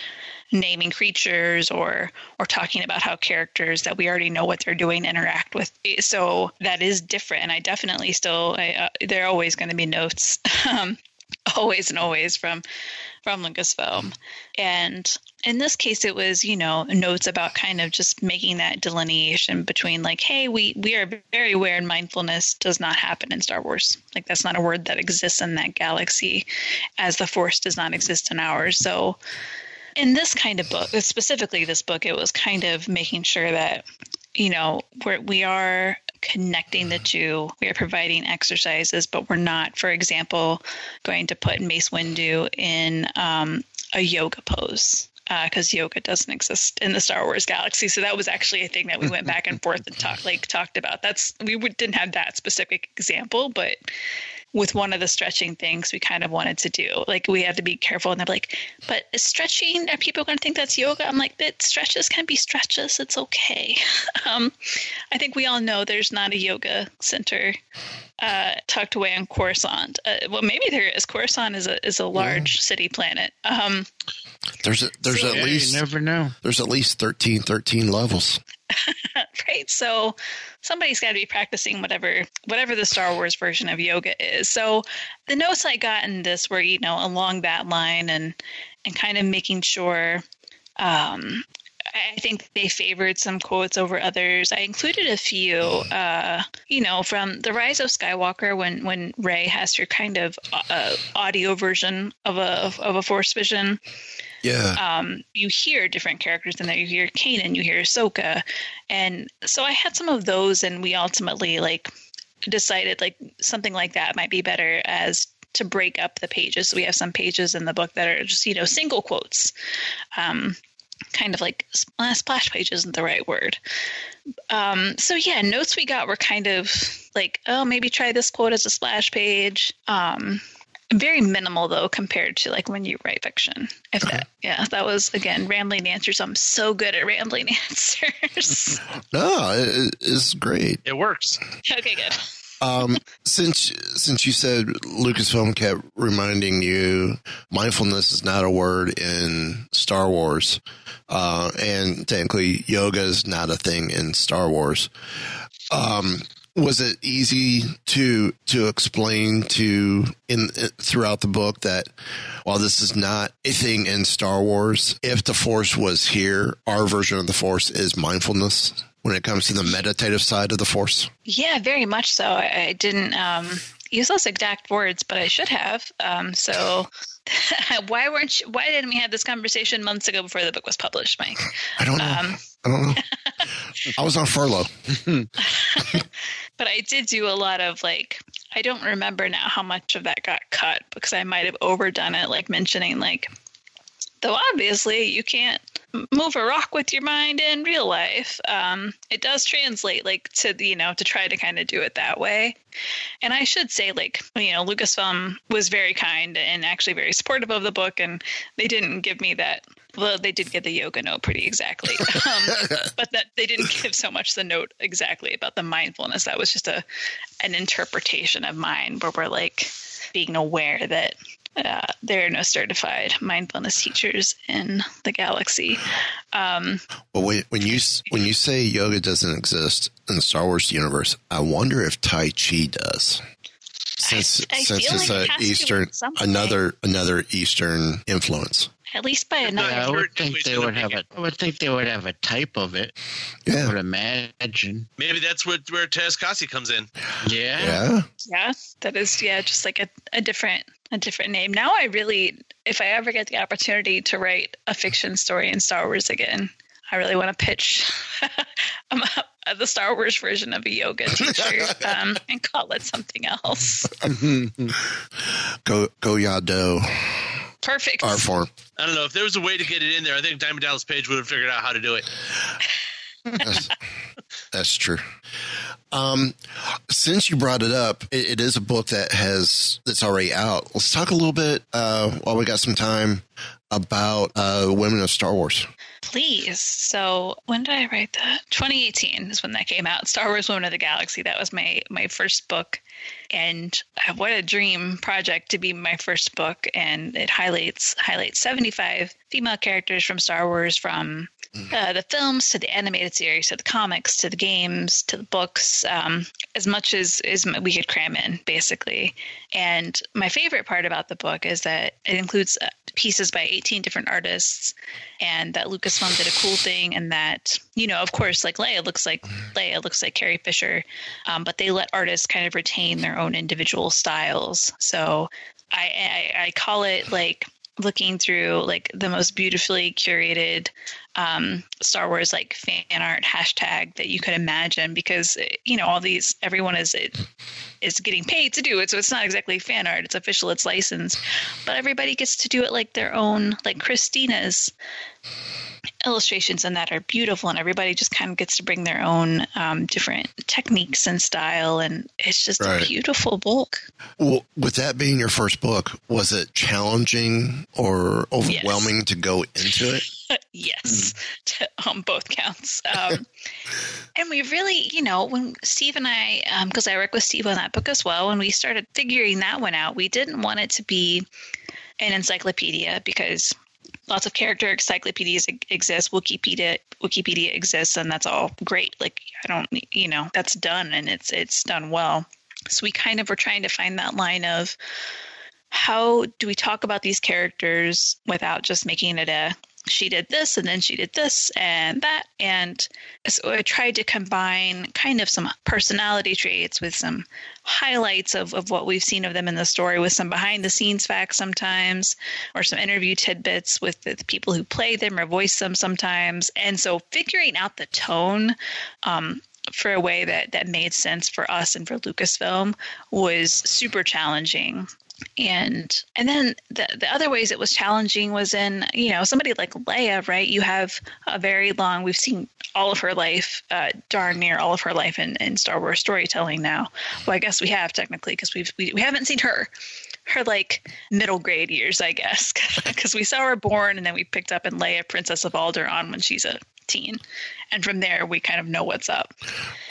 naming creatures or or talking about how characters that we already know what they're doing interact with. So that is different, and I definitely still I, uh, there are always going to be notes, um, always and always from from Lucasfilm. And in this case, it was, you know, notes about kind of just making that delineation between like, hey, we, we are very aware and mindfulness does not happen in Star Wars. Like that's not a word that exists in that galaxy as the force does not exist in ours. So in this kind of book, specifically this book, it was kind of making sure that, you know, we're, we are connecting the two. We are providing exercises, but we're not, for example, going to put Mace Windu in um, a yoga pose because yoga doesn't exist in the Star Wars galaxy. So that was actually a thing that we went back and forth and talked like talked about. That's we didn't have that specific example, but with one of the stretching things we kind of wanted to do. Like we had to be careful and they're like, but is stretching, are people going to think that's yoga? I'm like, that stretches can be stretches. It's okay. Um, I think we all know there's not a yoga center uh, tucked away on Coruscant. Uh, well, maybe there is. Coruscant is a is a large city planet. Um, There's a, there's So- at Yeah, least you never know. There's at least 13, 13 levels. right so somebody's got to be practicing whatever whatever the star wars version of yoga is so the notes i got in this were you know along that line and and kind of making sure um I think they favored some quotes over others. I included a few, uh, you know, from the Rise of Skywalker when when Rey has her kind of uh, audio version of a of a Force vision Yeah. um, you hear different characters in there. You hear Kanan, you hear Ahsoka, and so I had some of those, and we ultimately like decided like something like that might be better as to break up the pages. So we have some pages in the book that are just you know single quotes, um, kind of like uh, splash page isn't the right word. Um, so yeah, notes we got were kind of like, oh, maybe try this quote as a splash page. Um, very minimal though compared to like when you write fiction. If that, yeah, that was again rambling answers. I'm so good at rambling answers. No, it, it's great. It works. okay, good. Um, since since you said Lucasfilm kept reminding you mindfulness is not a word in Star Wars, uh, and technically yoga is not a thing in Star Wars. Um, was it easy to to explain to in throughout the book that while this is not a thing in Star Wars, if the Force was here, our version of the Force is mindfulness when it comes to the meditative side of the Force? Yeah, very much so. I, I didn't um, use those exact words, but I should have. Um, so. why weren't you, why didn't we have this conversation months ago before the book was published, Mike? I don't know. Um, I don't know. I was on furlough. but I did do a lot of like I don't remember now how much of that got cut because I might have overdone it, like mentioning like though obviously you can't move a rock with your mind in real life. Um, it does translate like to you know to try to kind of do it that way. And I should say like you know Lucasfilm was very kind and actually very supportive of the book, and they didn't give me that. Well, they did get the yoga note pretty exactly, um, but that they didn't give so much the note exactly about the mindfulness. That was just a an interpretation of mine, where we're like being aware that uh, there are no certified mindfulness teachers in the galaxy. Um, Well, when, when you when you say yoga doesn't exist in the Star Wars universe, I wonder if Tai Chi does. Since I since it's like it a has Eastern in some way. another another Eastern influence. At least by another. Yeah, I would think they would have a. it. I would think they would have a type of it. I Yeah, would imagine. Maybe that's what where Teräs Käsi comes in. Yeah. yeah. Yeah, that is yeah, just like a, a different a different name. Now I really, if I ever get the opportunity to write a fiction story in Star Wars again, I really want to pitch um, uh, the Star Wars version of a yoga teacher um, and call it something else. Go go Yado Perfect. art form. I don't know if there was a way to get it in there. I think Diamond Dallas Page would have figured out how to do it. That's, that's true. Um, since you brought it up, it, it is a book that has that's already out. Let's talk a little bit uh, while we got some time about uh, women of Star Wars. Please. So when did I write that? 2018 is when that came out. Star Wars: Women of the Galaxy. That was my my first book, and uh, what a dream project to be my first book. And it highlights highlights 75 female characters from Star Wars, from uh, the films to the animated series to the comics to the games to the books, um, as much as as we could cram in, basically. And my favorite part about the book is that it includes uh, pieces by 18 different artists and that Lucasfilm did a cool thing and that you know of course like Leia looks like Leia looks like Carrie Fisher um, but they let artists kind of retain their own individual styles. So I, I I call it like looking through like the most beautifully curated um, Star Wars like fan art hashtag that you could imagine because you know all these everyone is is getting paid to do it. So it's not exactly fan art. It's official. It's licensed. But everybody gets to do it like their own like Christina's illustrations in that are beautiful and everybody just kind of gets to bring their own um, different techniques and style and it's just Right. a beautiful book Well, with that being your first book, was it challenging or overwhelming to go into it? yes to, on both counts um, and we really you know when steve and i because i work with steve on that book as well when we started figuring that one out we didn't want it to be an encyclopedia because lots of character encyclopedias exist wikipedia wikipedia exists and that's all great. Like i don't you know that's done and it's it's done well. So we kind of were trying to find that line of how do we talk about these characters without just making it a she did this and then she did this and that and so i tried to combine kind of some personality traits with some highlights of, of what we've seen of them in the story with some behind the scenes facts sometimes or some interview tidbits with the, people who play them or voice them sometimes. And so figuring out the tone um, for a way that that made sense for us and for lucasfilm was super challenging and and then the the other ways it was challenging was in you know somebody like Leia, right? You have a very long. We've seen all of her life, uh, darn near all of her life in, in Star Wars storytelling now. Well, I guess we have technically because we've we, we haven't seen her, her like middle grade years, I guess, because we saw her born and then we picked up in Leia, Princess of Alderaan, when she's a teen, and from there we kind of know what's up.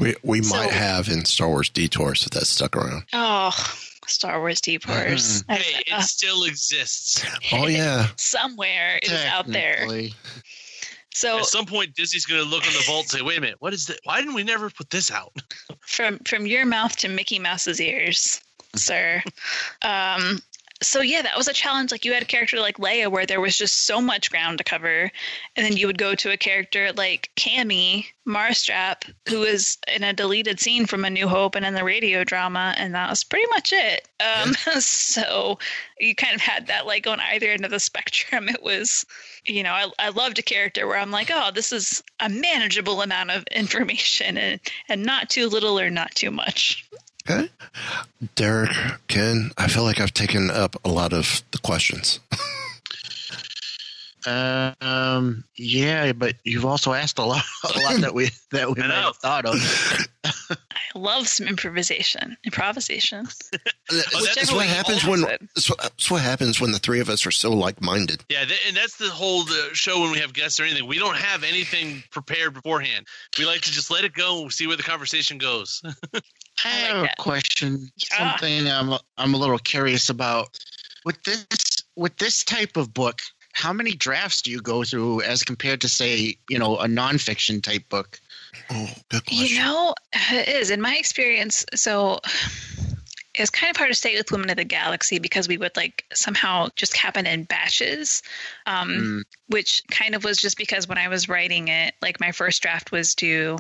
We we So- might have in Star Wars Detours if that stuck around. Oh, Star Wars Detours. I- Hey, it uh, still exists. Oh yeah, somewhere it is out there. So At some point, Disney's going to look on the vault and say, "Wait a minute, what is that? Why didn't we never put this out?" from from your mouth to Mickey Mouse's ears, sir. Um, so yeah, that was a challenge. Like you had a character like Leia, where there was just so much ground to cover, and then you would go to a character like Camie Marstrap, who was in a deleted scene from A New Hope and in the radio drama, and that was pretty much it. Um, so you kind of had that like on either end of the spectrum. It was, you know, I, I loved a character where I'm like, oh, this is a manageable amount of information and and not too little or not too much. Okay. Derek, Ken, I feel like I've taken up a lot of the questions. Uh, um, yeah, but you've also asked a lot, a lot that we that we I might have thought of. I love some improvisation. Improvisation. That's what happens when it. that's what, that's what happens when the three of us are so like-minded. Yeah, th- and that's the whole uh, show when we have guests or anything. We don't have anything prepared beforehand. We like to just let it go, see where the conversation goes. I I have like a question. Yeah. Something I'm I'm a little curious about with this with this type of book. How many drafts do you go through as compared to say, you know, a nonfiction type book? Oh, good question. You know, it is in my experience. So it's kind of hard to stay with Women of the Galaxy because we would like somehow just happen in batches, um, Mm. which kind of was just because when I was writing it, like my first draft was due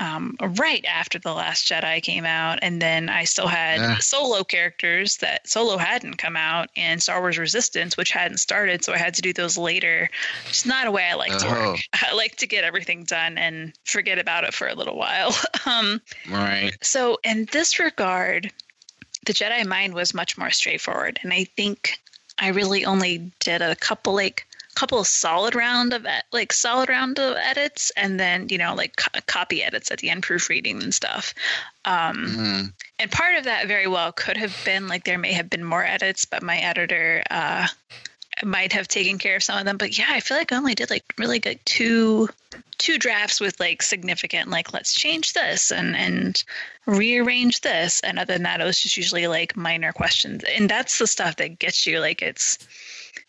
um, right after the Last Jedi came out, and then I still had Ah. solo characters that solo hadn't come out, and Star Wars Resistance, which hadn't started, so I had to do those later. It's not a way I like to Oh. work. I like to get everything done and forget about it for a little while. um, Right. so in this regard, the Jedi Mind was much more straightforward, and I think I really only did a couple like couple of solid round of like solid round of edits, and then you know like co- copy edits at the end, proofreading and stuff. Um, Mm. and part of that very well could have been like there may have been more edits, but my editor uh, might have taken care of some of them. But yeah, I feel like I only did like really good two two drafts with like significant like let's change this and and rearrange this and other than that it was just usually like minor questions and that's the stuff that gets you like it's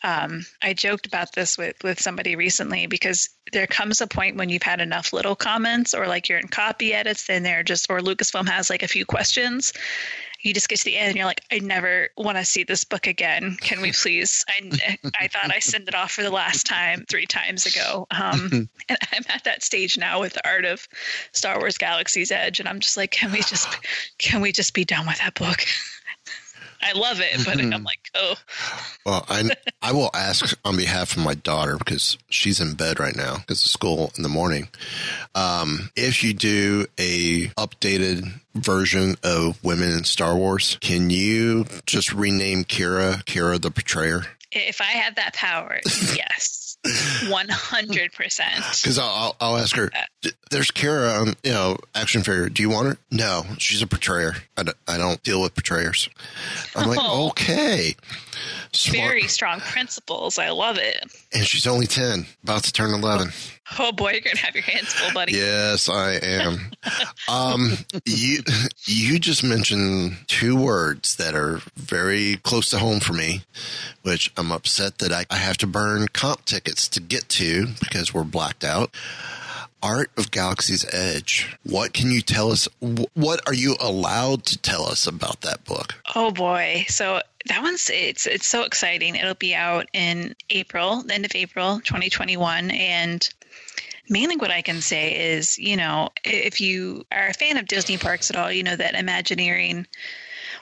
um, I joked about this with with somebody recently because there comes a point when you've had enough little comments or like you're in copy edits and they're just or Lucasfilm has like a few questions. You just get to the end and you're like, I never want to see this book again. Can we please? I, I thought I sent it off for the last time three times ago. Um, and I'm at that stage now with the art of Star Wars Galaxy's Edge, and I'm just like, can we just can we just be done with that book? I love it, but I'm like, oh, Well, I I will ask on behalf of my daughter because she's in bed right now because of school in the morning. Um, if you do a updated version of Women in Star Wars, can you just rename Qi'ra Qi'ra the Betrayer? if I had that power, yes, one hundred percent. Because I'll, I'll ask her. There's Kara on you know action figure. Do you want her? No, she's a betrayer. I don't, I don't deal with betrayers. I'm like Oh. okay, smart. Very strong principles. I love it. and she's only ten, about to turn eleven. Oh boy, you're gonna have your hands full, buddy. Yes, I am. um, you you just mentioned two words that are very close to home for me, which I'm upset that I, I have to burn comp tickets to get to because we're blacked out. Art of Galaxy's Edge. What can you tell us? What are you allowed to tell us about that book? Oh boy. So that one's it's it's so exciting. It'll be out in April, the end of April, 2021 and mainly what I can say is, you know, if you are a fan of Disney parks at all, you know that Imagineering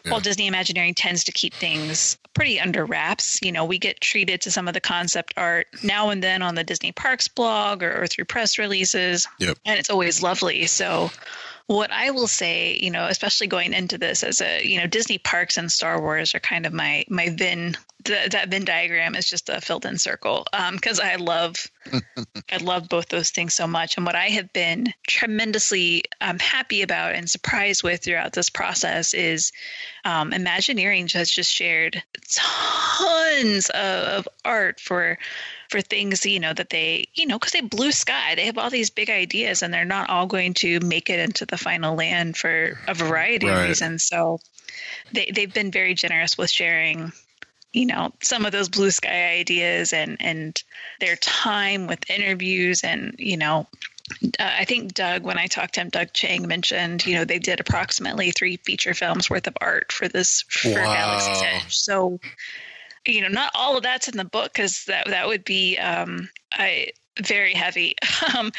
well, Disney Imagineering tends to keep things pretty under wraps. You know, we get treated to some of the concept art now and then on the Disney Parks blog or, or through press releases. Yep. And it's always lovely. So, what I will say, you know, especially going into this as a, you know, Disney Parks and Star Wars are kind of my my Venn th- that Venn diagram is just a filled in circle because I love I love both those things so much. And what I have been tremendously um, happy about and surprised with throughout this process is um, Imagineering has just shared tons of art for for things you know that they you know because they blue sky they have all these big ideas and they're not all going to make it into the final land for a variety Right. of reasons so they, they've been very generous with sharing you know some of those blue sky ideas and and their time with interviews and you know uh, I think Doug, when I talked to him, Doug Chiang mentioned, you know, they did approximately three feature films worth of art for this for Wow. Galaxy's Edge. So, you know, not all of that's in the book because that that would be um, I very heavy. um,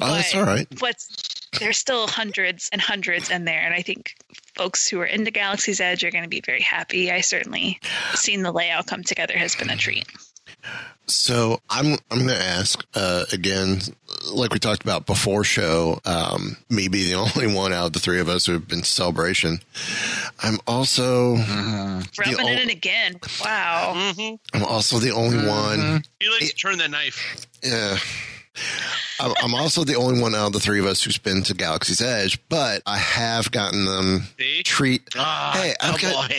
Oh, that's all right. What's there's still hundreds and hundreds in there, and I think folks who are into Galaxy's Edge are going to be very happy. I certainly seen the layout come together has been a treat. So I'm I'm going to ask uh, again, like we talked about before show. Um, me be the only one out of the three of us who have been to celebration. I'm also Rubbing ol- it in again. Wow. Mm-hmm. I'm also the only one. He likes to turn that knife. Yeah. I'm I'm also the only one out of the three of us who's been to Galaxy's Edge, but I have gotten them See? treat. Ah, hey, I've got.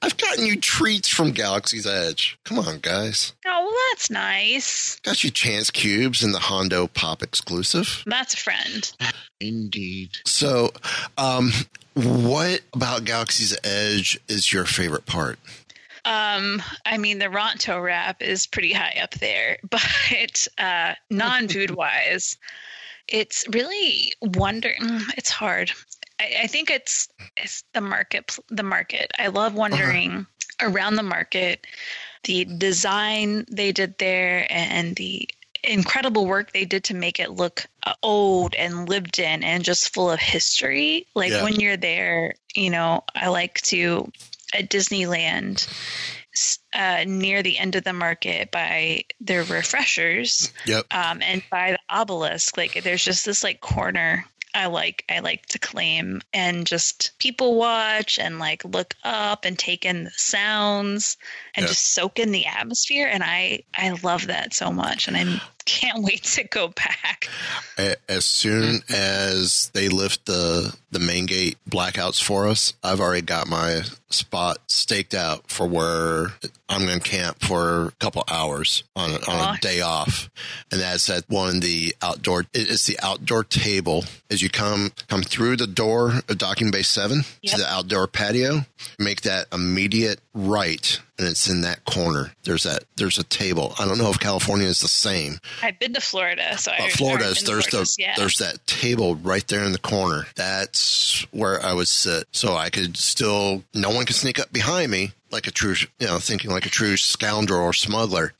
I've gotten you treats from Galaxy's Edge. Come on, guys. Oh, well, that's nice. Got you chance cubes in the Hondo Pop exclusive. That's a friend. Indeed. So, um, what about Galaxy's Edge is your favorite part? Um, I mean, the Ronto wrap is pretty high up there, but uh, non-food wise, it's really wonder. mm, It's hard. I, I think it's it's the market. The market. I love wandering around the market, the design they did there, and the incredible work they did to make it look uh, old and lived in and just full of history. Like Yeah. when you're there, you know, I like to at Disneyland uh, near the end of the market by their refreshers Yep. um, and by the obelisk. Like there's just this like corner I like I like to claim and just people watch and like look up and take in the sounds and just soak in the atmosphere and I I love that so much and I can't wait to go back. As soon as they lift the the main gate blackouts for us, I've already got my spot staked out for where I'm going to camp for a couple hours on a, on a day off, and that's at one of the outdoor. It's the outdoor table as you come come through the door of docking bay seven Yep. to the outdoor patio. Make that immediate right, and it's in that corner. There's that. There's a table. I don't know if California is the same. I've been to Florida, so But Florida's I've been there's the Florida, yeah. there's that table right there in the corner. That's where I would sit, so I could still no one could sneak up behind me like a true you know thinking like a true scoundrel or smuggler.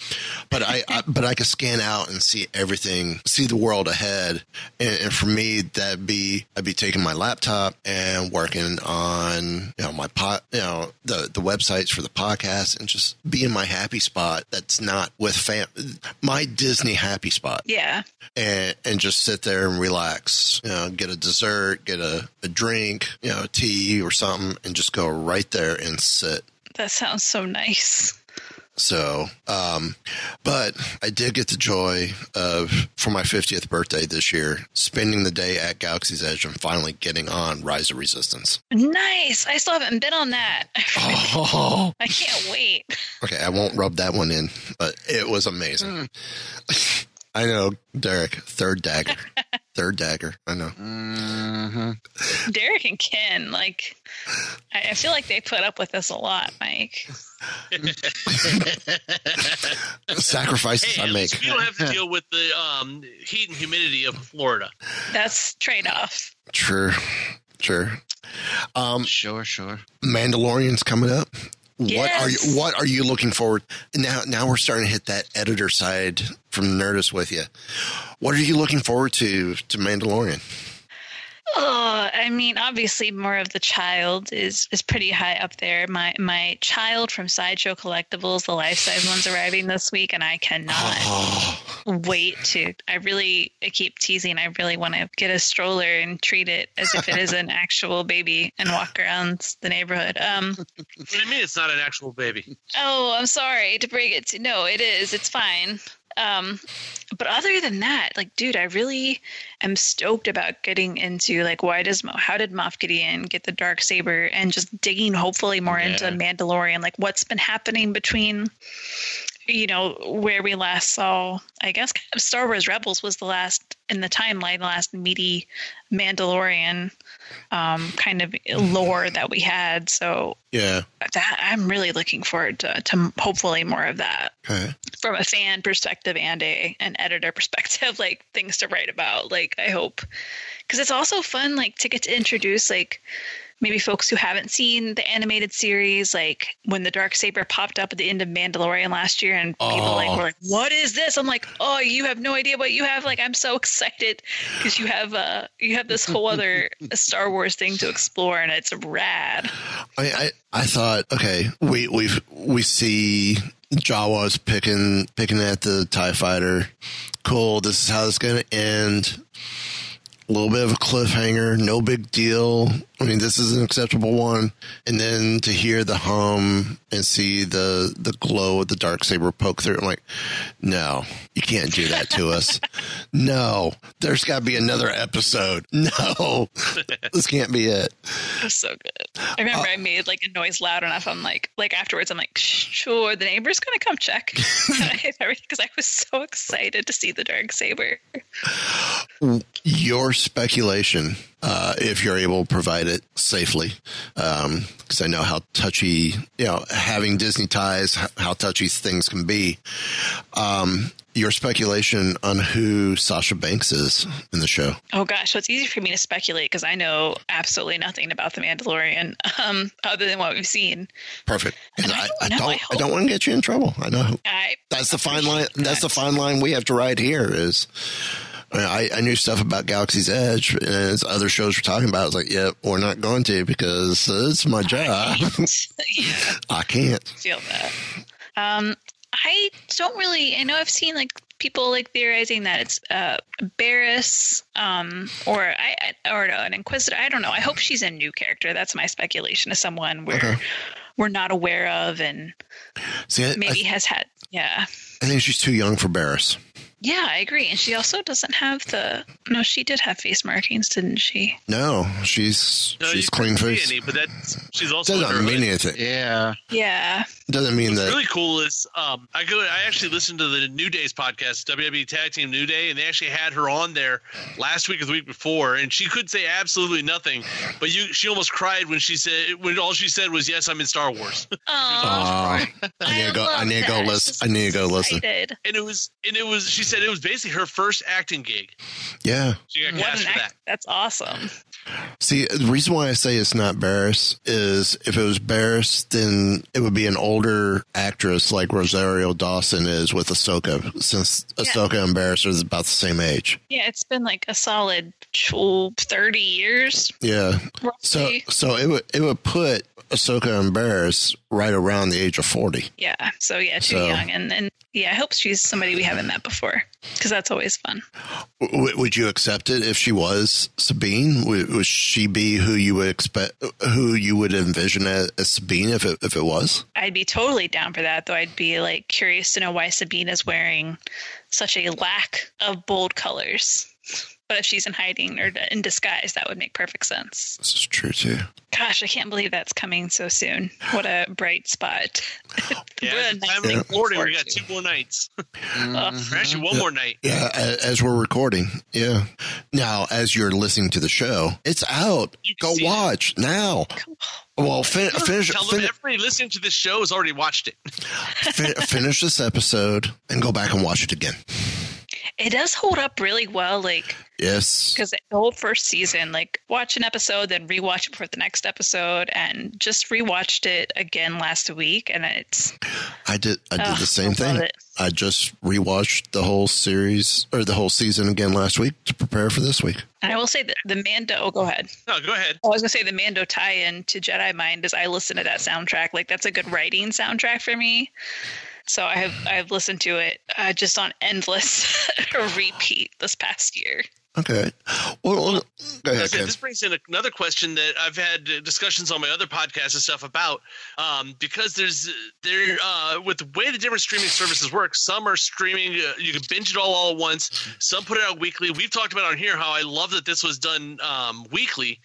But I, I but I could scan out and see everything, see the world ahead, and, and for me that'd be I'd be taking my laptop and working on you know my pot you know the the websites for the podcast and just be in my happy spot. That's not with fam my Disney happy spot yeah. and and just sit there and relax. You know, get a dessert, get a, a drink, you know, tea or something, and just go right there and sit. That sounds so nice. So, um, but I did get the joy of for my 50th birthday this year, spending the day at Galaxy's Edge and finally getting on Rise of Resistance. Nice. I still haven't been on that. Oh, I can't wait. okay. I won't rub that one in, but it was amazing. I know, Derek, third dagger, third dagger. I know. Mm-hmm. Derek and Ken, like, I, I feel like they put up with this a lot, Mike. Sacrifices Hey, I make. You don't have to deal with the um, heat and humidity of Florida. That's trade off. Sure, sure. Um, Sure, sure. Mandalorian's coming up. What are you What are you looking forward now? Now we're starting to hit that editor side from Nerdist with you. What are you looking forward to to Mandalorian? Oh, I mean, obviously, more of the child is is pretty high up there. My my child from Sideshow Collectibles, the life size one's arriving this week, and I cannot Oh, wait to. I really I keep teasing. I really want to get a stroller and treat it as if it is an actual baby and walk around the neighborhood. Um, What do you mean it's not an actual baby? Oh, I'm sorry to break it to. No, it is. It's fine. Um, but other than that, like, dude, I really am stoked about getting into like, why does Mo- how did Moff Gideon get the dark saber, and just digging hopefully more into Mandalorian, like what's been happening between, you know, where we last saw. I guess kind of Star Wars Rebels was the last in the timeline, the last meaty Mandalorian um, kind of lore that we had. So yeah. that I'm really looking forward to, to hopefully more of that Okay. from a fan perspective and a an editor perspective, like things to write about. Like I hope because it's also fun, like to get to introduce like maybe folks who haven't seen the animated series, like when the dark saber popped up at the end of Mandalorian last year, and people like Oh. were like, "What is this?" I'm like, "Oh, you have no idea what you have." Like I'm so excited because you have uh you have this whole other Star Wars thing to explore, and it's rad. I, I I thought, okay, we we we see Jawas picking picking at the Tie Fighter. Cool. This is how it's going to end. A little bit of a cliffhanger. No big deal. I mean, this is an acceptable one. And then to hear the hum and see the the glow of the dark saber poke through, I'm like, no, you can't do that to us. No, there's got to be another episode. No, this can't be it. Was so good. I remember uh, I made like a noise loud enough. I'm like, like afterwards, I'm like, sure, the neighbor's gonna come check because I was so excited to see the dark saber. your speculation, uh, if you're able to provide it safely, because I know how touchy, you know, having Disney ties, how touchy things can be. Um, your speculation on who Sasha Banks is in the show. Oh gosh, so it's easy for me to speculate because I know absolutely nothing about the Mandalorian, um, other than what we've seen. Perfect. 'Cause I, I don't. I I, don't want to get you in trouble. I know. I That's the fine line. appreciate That's the fine line we have to ride here. Is I, I, knew stuff about Galaxy's Edge, and as other shows were talking about, I was like, "Yep, we're not going to because it's my job. yeah. I can't." feel that. Um, I don't really. I know I've seen like people like theorizing that it's uh Barris, um, or I, I or an Inquisitor. I don't know. I hope she's a new character. That's my speculation. Is someone we're Okay. we're not aware of and See, I, maybe I, has had. Yeah, I think she's too young for Barris. Yeah, I agree. And she also doesn't have the. No, she did have face markings, didn't she? No, she's No, she's you clean face. see any, but that's she's also Doesn't her mean hood. anything. Yeah. Yeah. Doesn't mean What's that. really cool is um, I go. I actually listened to the New Days podcast, WWE Tag Team New Day, and they actually had her on there last week or the week before, and she could say absolutely nothing, but you she almost cried when she said when all she said was, "Yes, I'm in Star Wars," Oh, Aw, I need to go. I need to go listen. I need to go listen. And it was and it was. She said it was basically her first acting gig. Yeah. She got What cast an for act- that. That's awesome. See, the reason why I say it's not Barris is if it was Barris, then it would be an older actress like Rosario Dawson is with Ahsoka, since Ahsoka and Barris are about the same age. Yeah, it's been like a solid tw- 30 years. Yeah. So, Roughly. so it would it would put Ahsoka and Barris right around the age of forty. yeah, so yeah, too So- young. And then, yeah, I hope she's somebody we haven't met before because that's always fun. W- would you accept it if she was Sabine? Would, would she be who you would expect, who you would envision as, as Sabine if it if it was? I'd be totally down for that, though I'd be like curious to know why Sabine is wearing such a lack of bold colors. But if she's in hiding or in disguise, that would make perfect sense. This is true too. Gosh, I can't believe that's coming so soon. What a bright spot. Yeah, What a at the nice time thing of recording, we got two more nights. Ugh. Or actually, one more night. Yeah, as we're recording. Yeah. Now, as you're listening to the show, it's out. Go see it. watch now. Well, fin- finish Tell them everybody listening to this show has already watched it. fin- finish this episode and go back and watch it again. It does hold up really well. Like, Yes. because the whole first season, like watch an episode, then rewatch it for the next episode, and just rewatched it again last week, and it's I did. I did ugh, the same I thing. it. I just rewatched the whole series or the whole season again last week to prepare for this week. And I will say that the Mando. Oh, go ahead. No, go ahead. I was gonna say the Mando tie-in to Jedi Mind as I listen to that soundtrack. Like that's a good writing soundtrack for me. So I have I've listened to it uh, just on endless repeat this past year. Okay. Well, well, go ahead, said, this brings in another question that I've had uh, discussions on my other podcasts and stuff about um, because there's there uh, with the way the different streaming services work. Some are streaming, uh, you can binge it all all at once. Some put it out weekly. We've talked about on here how I love that this was done um, weekly.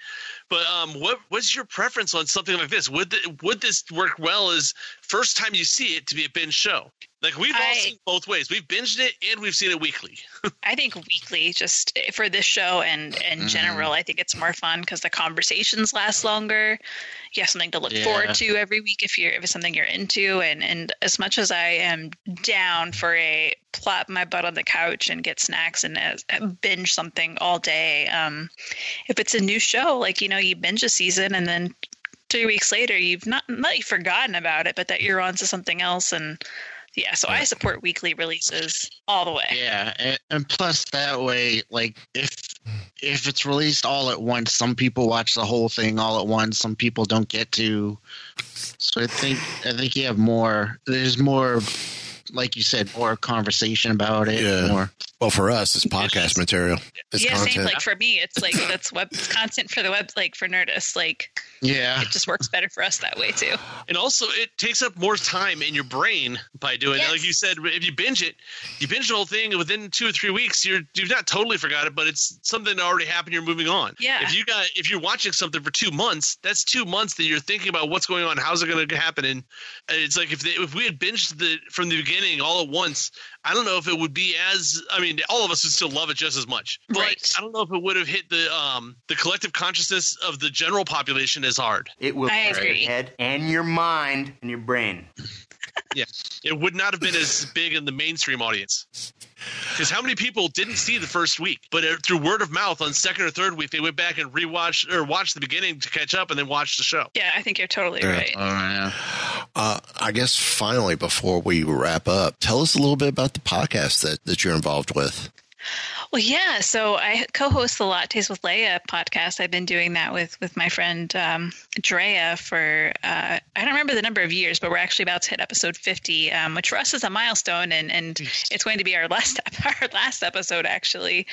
But um, what what's your preference on something like this? Would the, would this work well as first time you see it to be a binge show? Like we've all seen both ways. We've binged it and we've seen it weekly. I think weekly, just for this show and in general, I think it's more fun because the conversations last longer. You have something to look Yeah. forward to every week if you're if it's something you're into. And and as much as I am down for a plop my butt on the couch and get snacks and uh, binge something all day, um, if it's a new show, like you know, you binge a season and then three weeks later you've not not you've forgotten about it, but that you're on to something else and. Yeah, so I support weekly releases all the way. Yeah, and, and plus that way, like if if it's released all at once, some people watch the whole thing all at once. Some people don't get to. So I think I think you have more. There's more, like you said, more conversation about it. Yeah. More. Well, for us, it's podcast material. It's yeah, content. same. Like for me, it's like that's web it's content for the web. Like for Nerdist, like Yeah. it just works better for us that way too. And also, it takes up more time in your brain by doing it. Yes. Like you said, if you binge it, you binge the whole thing, within two or three weeks, you're you've not totally forgot it, but it's something that already happened. You're moving on. Yeah. If you got if you're watching something for two months, that's two months that you're thinking about what's going on, how's it going to happen, and it's like if they, if we had binged the from the beginning all at once, I don't know if it would be as. I mean, all of us would still love it just as much, but Right. I don't know if it would have hit the um the collective consciousness of the general population as hard. It will I hurt agree. your head and your mind and your brain. Yeah, it would not have been as big in the mainstream audience. Because how many people didn't see the first week, but uh, through word of mouth on second or third week, they went back and rewatched or watched the beginning to catch up, and then watched the show. Yeah, I think you're totally Yeah. right. Oh yeah. Uh, I guess finally, before we wrap up, tell us a little bit about the podcast that, that you're involved with. Well, yeah. So I co-host the Lattes with Leia podcast. I've been doing that with with my friend um, Drea for uh, I don't remember the number of years, but we're actually about to hit episode fifty, um, which for us is a milestone, and and it's going to be our last our last episode actually.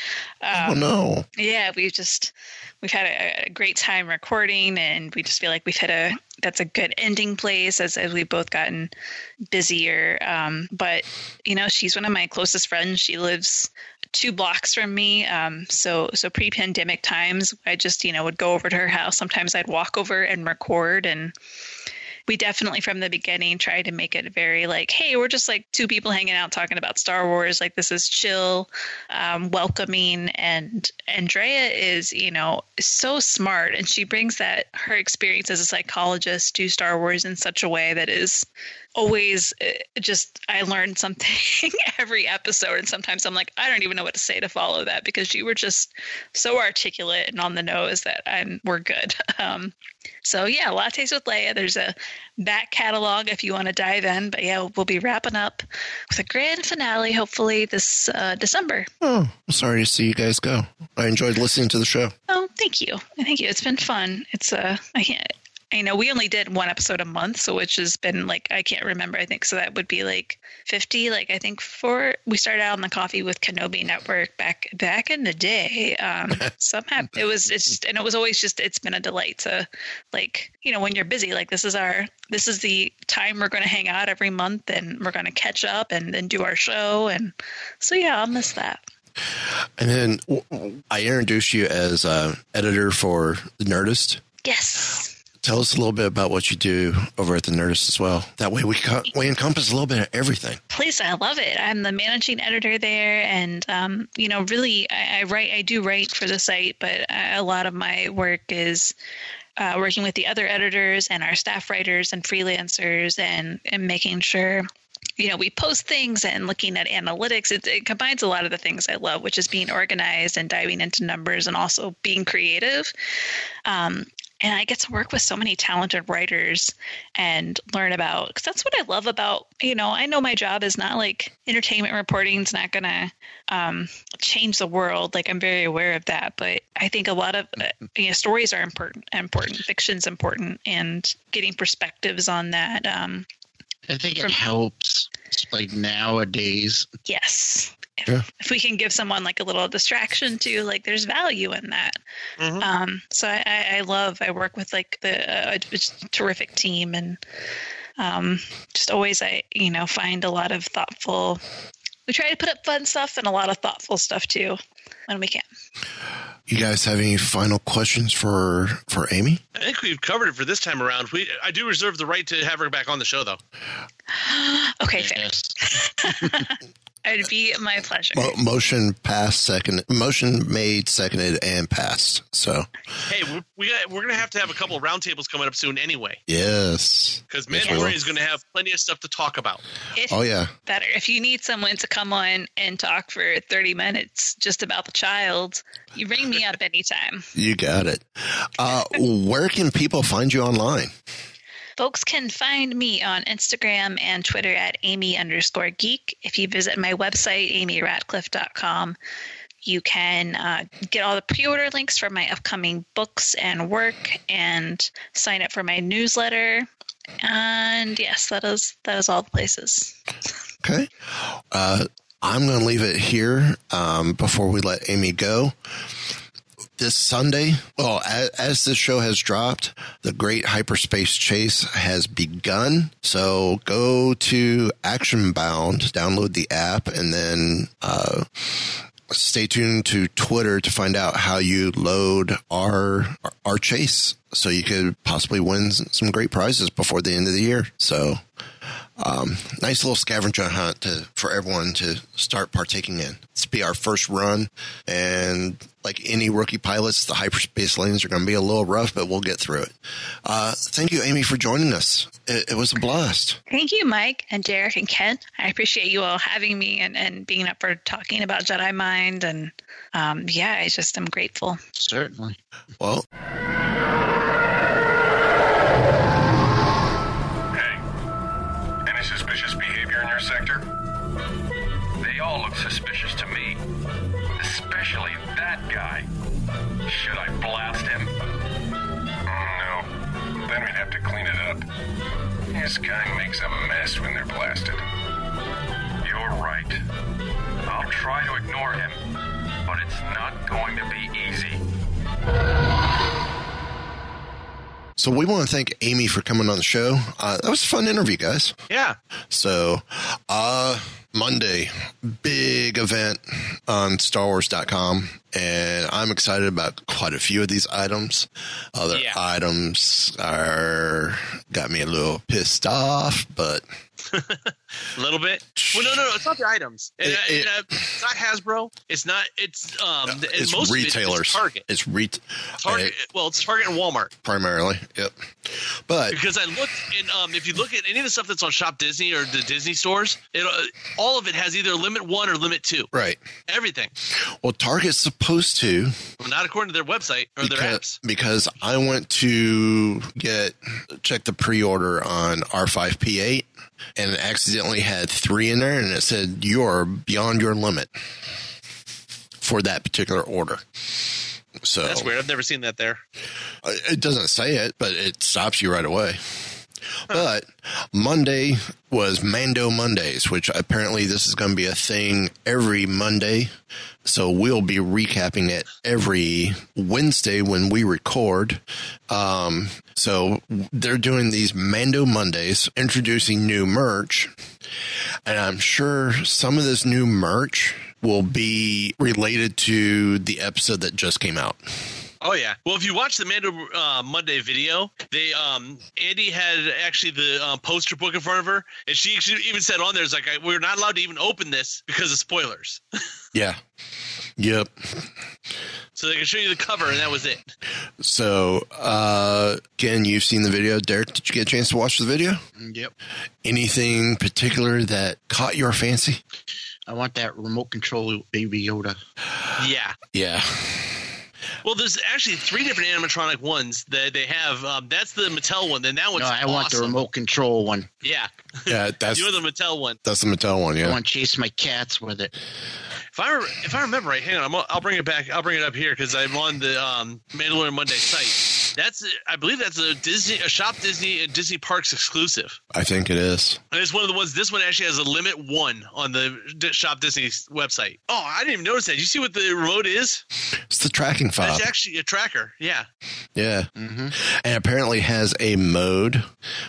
oh, Um, no. yeah, we've just we've had a, a great time recording, and we just feel like we've hit a that's a good ending place as as we've both gotten busier. Um, but you know, she's one of my closest friends. She lives two blocks from me. Um, so so pre pandemic times, I just you know would go over to her house. Sometimes I'd walk over and record and we definitely from the beginning tried to make it very like hey we're just like two people hanging out talking about star wars like this is chill um, welcoming and andrea is you know so smart and she brings that her experience as a psychologist to star wars in such a way that is always uh, just i learned something every episode and sometimes i'm like i don't even know what to say to follow that because you were just so articulate and on the nose that i'm we're good um, so yeah, lattes with Leia. There's a back catalog if you want to dive in. But yeah, we'll be wrapping up with a grand finale hopefully this uh, December. Oh, sorry to see you guys go. I enjoyed listening to the show. Oh, thank you, thank you. It's been fun. It's uh, I can't. I know we only did one episode a month, so which has been like I can't remember. I think so that would be like fifty. Like I think for we started out on the Coffee with Kenobi Network back back in the day. Um, so It was it's just, and it was always just it's been a delight to like you know when you're busy like this is our this is the time we're going to hang out every month and we're going to catch up and then do our show and so yeah I'll miss that. And then I introduced you as uh, editor for The Nerdist. Yes. Tell us a little bit about what you do over at The Nerdist as well. That way we, we encompass a little bit of everything. Please, I love it. I'm the managing editor there, and um, you know, really, I, I write. I do write for the site, but a lot of my work is uh, working with the other editors and our staff writers and freelancers, and and making sure. You know, we post things and looking at analytics. It, it combines a lot of the things I love, which is being organized and diving into numbers and also being creative. Um, and I get to work with so many talented writers and learn about because that's what I love about you know I know my job is not like entertainment reporting is not gonna um, change the world. Like I'm very aware of that. But I think a lot of uh, you know stories are important important. Fiction's important and getting perspectives on that um, I think it helps. Like nowadays, yes if, Yeah. if we can give someone like a little distraction too like there's value in that Mhm. um so I, I i love i work with like the uh, a terrific team and um just always i you know find a lot of thoughtful we try to put up fun stuff and a lot of thoughtful stuff too when we can You guys have any final questions for for Amy? I think we've covered it for this time around. We I do reserve the right to have her back on the show, though. okay fair yes. it'd be my pleasure Mo- motion passed, second. Motion made, seconded, and passed. So Hey, we, we got, we're gonna have to have a couple of roundtables coming up soon anyway, yes, because Yes, we. Mandalorian is going to have plenty of stuff to talk about. if Oh yeah. better if you need someone to come on and talk for 30 minutes just about the child you ring me up anytime You got it. Uh, where can people find you online? Folks can find me on Instagram and Twitter at Amy underscore geek. If you visit my website, amyratcliffe.com, you can uh, get all the pre order links for my upcoming books and work and sign up for my newsletter. And yes, that is that is all the places. Okay. Uh, I'm going to leave it here um, before we let Amy go. This Sunday, well, as, as this show has dropped, the Great Hyperspace Chase has begun. So go to Actionbound, download the app, and then uh, stay tuned to Twitter to find out how you load our our chase, so you could possibly win some great prizes before the end of the year. So um, nice little scavenger hunt to, for everyone to start partaking in. This will be our first run, and like any rookie pilots, the hyperspace lanes are going to be a little rough, but we'll get through it. Uh, thank you, Amy, for joining us. It, it was a blast. Thank you, Mike and Derek and Ken. I appreciate you all having me and, and being up for talking about Jedi Mind. And um, yeah, I just am grateful. Certainly. Well, so we want to thank Amy for coming on the show. Uh, that was a fun interview, guys. Yeah, So, uh, Monday, big event on StarWars.com, and I'm excited about quite a few of these items. Other Yeah. items are got me a little pissed off, but a little bit. Well, no, no, no. It's not the items. It- uh, it- uh, it's not Hasbro. It's not. It's um. it's most it retailers. Target. It's re- Target. well, it's Target and Walmart. primarily. Yep. But Because I looked, and um, if you look at any of the stuff that's on Shop Disney or the Disney stores, it uh, all of it has either limit one or limit two. right. Everything. Well, Target's supposed to Well, not according to their website or their apps. because I went to get check the pre-order on R5P8 and it accidentally had three in there and it said you're beyond your limit for that particular order. So That's weird. I've never seen that there. Uh, It doesn't say it, but it stops you right away. But Monday was Mando Mondays, which apparently this is going to be a thing every Monday. So we'll be recapping it every Wednesday when we record. Um, so they're doing these Mando Mondays, introducing new merch. And I'm sure some of this new merch will be related to the episode that just came out. Oh yeah. Well, if you watch the Mando uh, Monday video, they um Andy had actually the um, poster book in front of her, and she actually even said on there, "Is like I, we're not allowed to even open this because of spoilers." Yeah. Yep. so they can show you the cover, and that was it. So, uh, again, you've seen the video. Derek, did you get a chance to watch the video? Yep. Anything particular that caught your fancy? I want that remote control baby Yoda. Yeah. Yeah. Well, there's actually three different animatronic ones that they have. Um, that's the Mattel one. Then that one's No, I want the remote control one. Yeah, Yeah, that's you want the Mattel one. that's the Mattel one. Yeah, I want to chase my cats with it. If I if I remember right, hang on, I'm, I'll bring it back. I'll bring it up here because I'm on the um, Mandalorian Monday site. That's I believe that's a Disney, a Shop Disney and Disney Parks exclusive. I think it is. And it's one of the ones. This one actually has a limit one on the Shop Disney website. Oh, I didn't even notice that. You see what the remote is? It's the tracking fob. That's actually a tracker. Yeah. Yeah. Mm-hmm. And apparently has a mode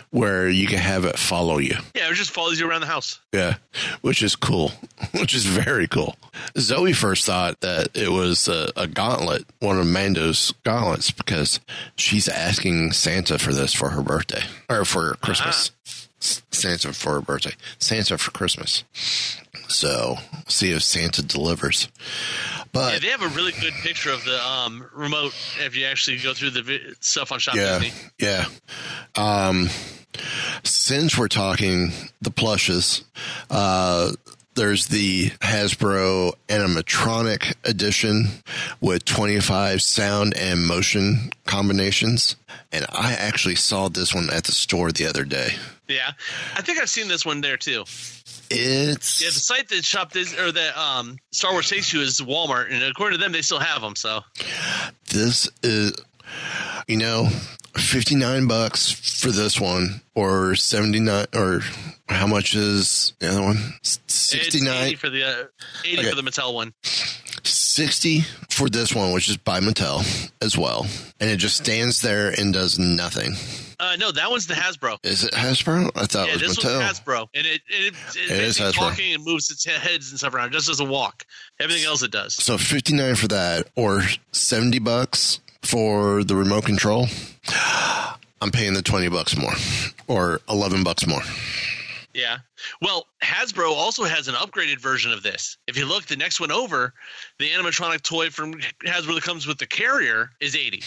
where you can have it follow you. Yeah, it just follows you around the house. Yeah. Which is cool. Which is very cool. Zoe first thought that it was a, a gauntlet, one of Mando's gauntlets, because she's asking Santa for this for her birthday or for Christmas. S- Santa for her birthday. Santa for Christmas. So see if Santa delivers. But Yeah, they have a really good picture of the um, remote if you actually go through the vi- stuff on Shop yeah, Disney. yeah. Um, since we're talking the plushes, uh, there's the Hasbro animatronic edition with 25 sound and motion combinations. And I actually saw this one at the store the other day. Yeah, I think I've seen this one there too. It's Yeah, the site that Shop Disney or that um, Star Wars takes you is Walmart, and according to them, they still have them. So this is, you know, 59 bucks for this one or 79 or how much is the other one? 69 80 for the uh, eighty Okay. for the Mattel one. 60 for this one, which is by Mattel as well. And it just stands there and does nothing. Uh, no, that one's the Hasbro. Is it Hasbro? I thought yeah, it was this Mattel. one's Hasbro, and it it, it, It is basically Hasbro. talking and moves its heads and stuff around. It just doesn't walk. Everything else it does. So 59 for that or 70 bucks for the remote control. I'm paying the 20 bucks more or 11 bucks more. Yeah. Well, Hasbro also has an upgraded version of this. If you look the next one over, the animatronic toy from Hasbro that comes with the carrier is 80.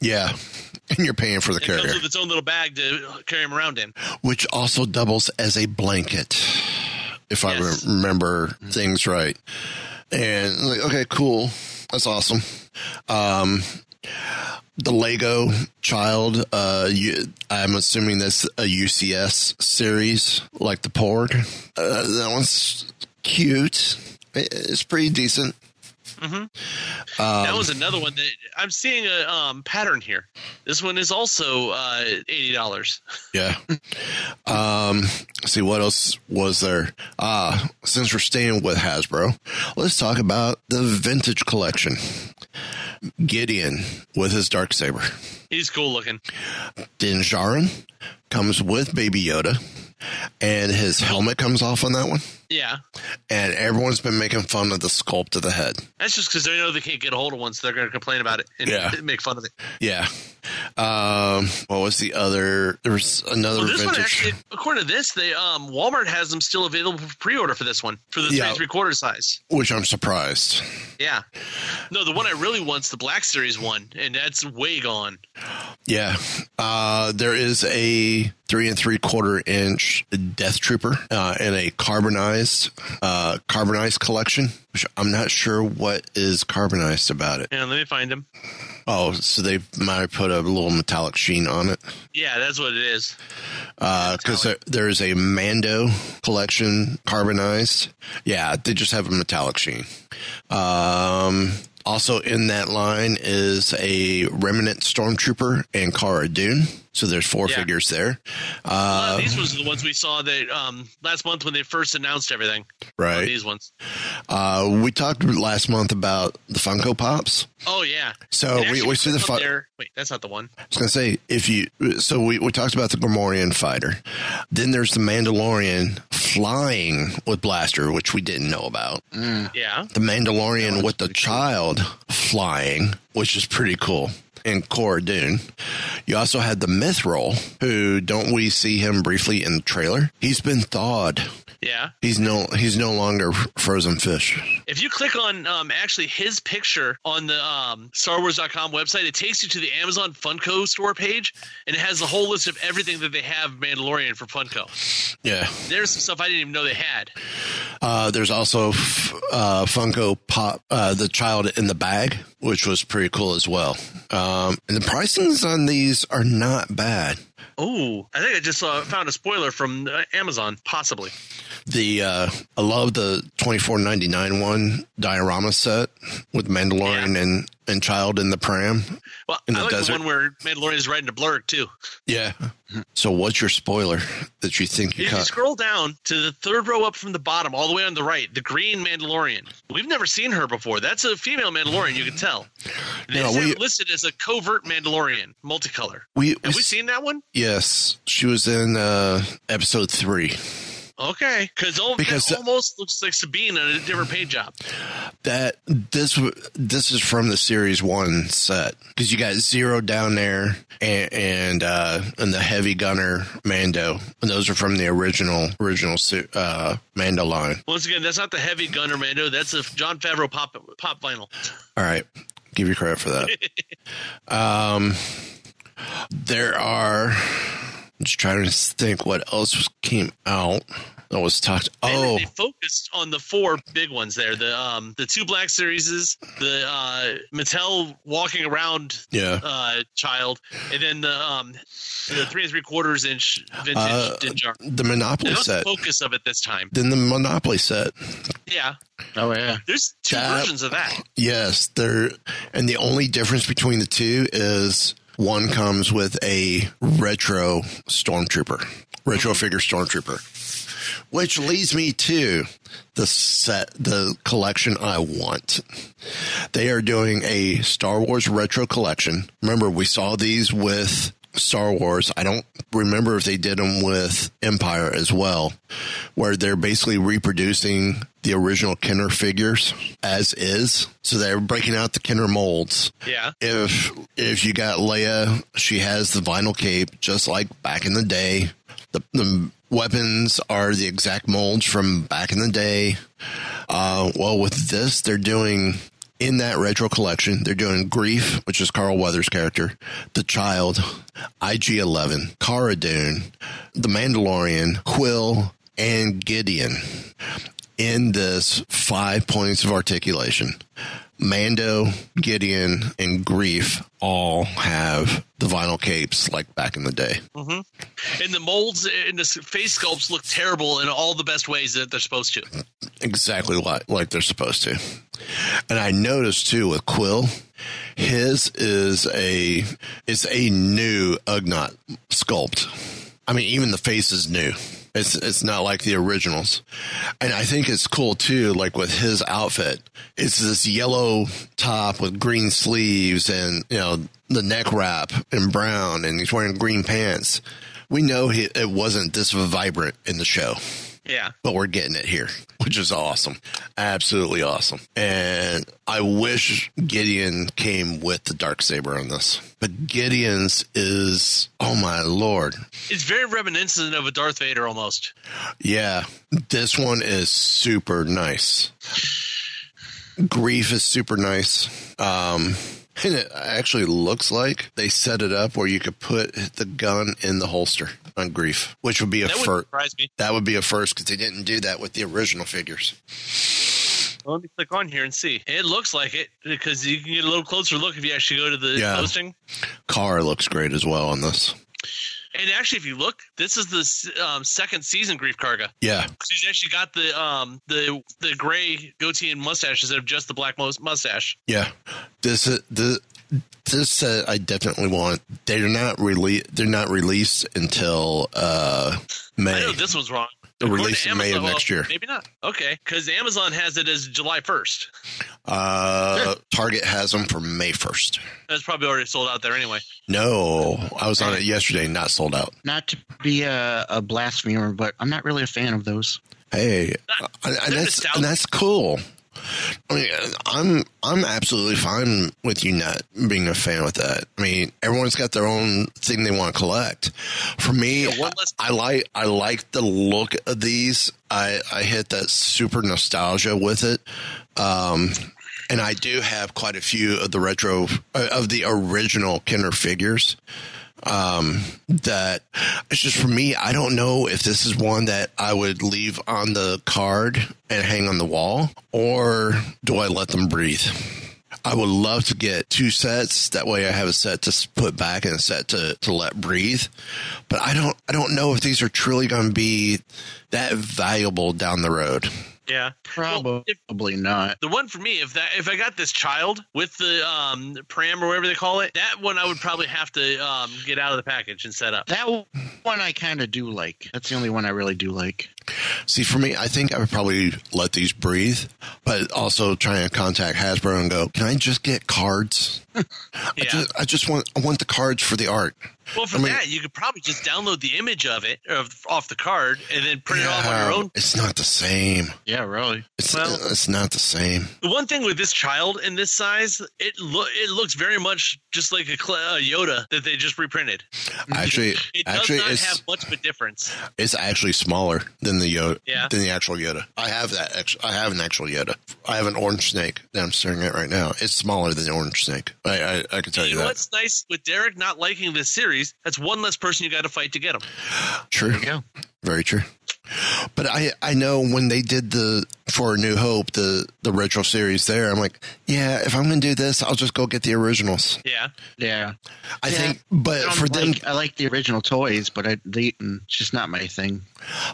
Yeah. And you're paying for the It comes carrier, with its own little bag to carry them around in. which also doubles as a blanket, if I Yes. re- remember things right. And like, okay, cool. That's awesome. Um, the Lego Child, uh, you, I'm assuming that's a UCS series, like the Porg. Uh, that one's cute. It's pretty decent. hmm Um, that was another one that I'm seeing a um, pattern here. This one is also uh, eighty dollars. Yeah. Um, let's see what else was there. Ah, since we're staying with Hasbro, let's talk about the vintage collection. Gideon with his dark saber. He's cool looking. Din Djarin comes with Baby Yoda, and his helmet comes off on that one. Yeah, And everyone's been making fun of the sculpt of the head. that's just because they know they can't get a hold of one, so they're going to complain about it and Yeah. make fun of it. Yeah. Um, what was the other? There was another Well, this one actually, according to this, they um, Walmart has them still available for pre-order for this one for the Yeah. three three quarter size. which I'm surprised. Yeah, no, the one I really want's the Black Series one, and that's way gone. Yeah. Uh, there is a three and three quarter inch Death Trooper uh, in a carbonized uh, carbonized collection. Which I'm not sure what is carbonized about it. And let me find them. Oh, so they might have put a little metallic sheen on it. Yeah, that's what it is. Because there, there's a Mando collection carbonized. Yeah, they just have a metallic sheen. Um, also in that line is a Remnant Stormtrooper and Cara Dune. So there's four Yeah. figures there. A Uh, of these was the ones we saw that um, last month when they first announced everything. right. These ones. Uh, we talked last month about the Funko Pops. Oh yeah. So we, actually, we see the up fun. there. Wait, that's not the one. I was gonna say if you so we, we talked about the Gamorrean fighter. Then there's the Mandalorian flying with blaster, which we didn't know about. Yeah. The Mandalorian with the child flying, which is pretty cool. And Cara Dune. You also had the Mythrol, who don't we see him briefly in the trailer? He's been thawed. Yeah. He's no he's no longer frozen fish. If you click on um, actually his picture on the um, StarWars.com website, it takes you to the Amazon Funko store page, and it has a whole list of everything that they have Mandalorian for Funko. Yeah. There's some stuff I didn't even know they had. Uh, there's also f- uh, Funko Pop, uh, the child in the bag, which was pretty cool as well. Um, and the pricings on these are not bad. Oh, I think I just uh, found a spoiler from uh, Amazon, possibly. The uh, I love the twenty four ninety nine one diorama set with Mandalorian and and child in the pram. Well, In I the like desert? the one where Mandalorian is riding a blurrg too. Yeah. So what's your spoiler that you think you If you scroll down to the third row up from the bottom, all the way on the right, the green Mandalorian. We've never seen her before. That's a female Mandalorian. You can tell. No, we- listed as a covert Mandalorian, multicolor. We, Have we seen that one? Yes, she was in uh, episode three. Okay, because Because that almost looks like Sabine on a different paint job. That this this is from the series one set because you got Zero down there and and, uh, and the Heavy Gunner Mando, and those are from the original original uh, Mando line. Once again, that's not the heavy gunner Mando. That's a Jon Favreau pop pop vinyl. All right, give you credit for that. um, there are. I'm just trying to think what else came out that was talked. Oh, They focused on the four big ones there. The um the two Black Series, the uh Mattel walking around Yeah. uh child, and then the um the three and three quarters inch vintage Uh, Din the Monopoly That was the set. focus of it this time. Then the Monopoly set. Yeah. Oh yeah. There's two That- versions of that. Yes, there, and the only difference between the two is one comes with a retro stormtrooper, retro mm-hmm. figure stormtrooper, which leads me to the set, the collection I want. They are doing a Star Wars retro collection. Remember, we saw these with Star Wars. I don't remember if they did them with Empire as well, where they're basically reproducing the original Kenner figures as is. So they're breaking out the Kenner molds. Yeah. If if you got Leia, she has the vinyl cape just like back in the day. The, the weapons are the exact molds from back in the day. Uh, well, with this, they're doing in that retro collection, they're doing Greef, which is Carl Weathers' character, The Child, IG 11, Cara Dune, The Mandalorian, Kuiil, and Gideon in this five points of articulation. Mando, Gideon, and Greef all have the vinyl capes like back in the day. hmm And the molds and the face sculpts look terrible in all the best ways that they're supposed to. exactly like, like they're supposed to. And I noticed too with Kuiil, his is a it's a new Ugnaught sculpt. I mean, even the face is new. It's it's not like the originals. And I think it's cool too, like with his outfit. It's this yellow top with green sleeves and, you know, the neck wrap in brown and he's wearing green pants. We know he, it wasn't this vibrant in the show Yeah. but we're getting it here, which is awesome. Absolutely awesome. And I wish Gideon came with the dark saber on this. But Gideon's is oh my lord. It's very reminiscent of a Darth Vader almost. Yeah, this one is super nice. Greef is super nice. Um and it actually looks like they set it up where you could put the gun in the holster on Greef, which would be a first. That would be a first because they didn't do that with the original figures. Well, let me click on here and see. It looks like it because you can get a little closer look if you actually go to the Yeah. posting. Car looks great as well on this. And actually, if you look, this is the um, second season Greef Karga. Yeah, She's actually got the um the the gray goatee and mustache instead of just the black mustache. yeah. This is the this set I definitely want. They're not release. They're not released until uh I May. know this one's wrong. They're released in May of Amazon- next well, year. Maybe not. Okay, because Amazon has it as July first. Uh, Target has them for May first. That's probably already sold out there anyway. No, I was on it yesterday. Not sold out. Not to be a, a blasphemer, but I'm not really a fan of those. Hey, and, and that's and that's cool. I mean, I'm I'm absolutely fine with you not being a fan with that. I mean, everyone's got their own thing they want to collect. For me, I, I like I like the look of these. I I hit that super nostalgia with it. Um, and I do have quite a few of the retro uh, of the original Kenner figures. Um, that it's just for me. I don't know if this is one that I would leave on the card and hang on the wall, or do I let them breathe? I would love to get two sets. That way, I have a set to put back and a set to, to let breathe. But I don't I don't know if these are truly going to be that valuable down the road. Yeah, Probably not. the one for me, if that if I got this child with the um pram or whatever they call it, that one I would probably have to um get out of the package and set up. That one I kind of do like. That's the only one I really do like. See, for me, I think I would probably let these breathe, but also try and contact Hasbro and go, "Can I just get cards? I just I just want I want the cards for the art." Well, for I mean- that, you could probably just download the image of it of, off the card and then print it off on your own. It's not the same. Yeah, really. It's it's not the same. The one thing with this child in this size, it lo- it looks very much just like a, Cl- uh Yoda that they just reprinted. Actually, It does actually, not it's have much of a difference. it's actually smaller than the Yoda. Yeah. Than the actual Yoda. I have that. Ex- I have an actual Yoda. I have an orange snake that I'm staring at right now. It's smaller than the orange snake. I I, I can tell you You know that. what's nice with Derek not liking this series? That's one less person you got to fight to get them. True. Yeah. Very true. But I I know when they did the for A New Hope the the retro series there, I'm like, yeah, if I'm going to do this, I'll just go get the originals. Yeah. Yeah. I Yeah. think, but I don't for them, I like the original toys, but I, they, mm, it's just not my thing.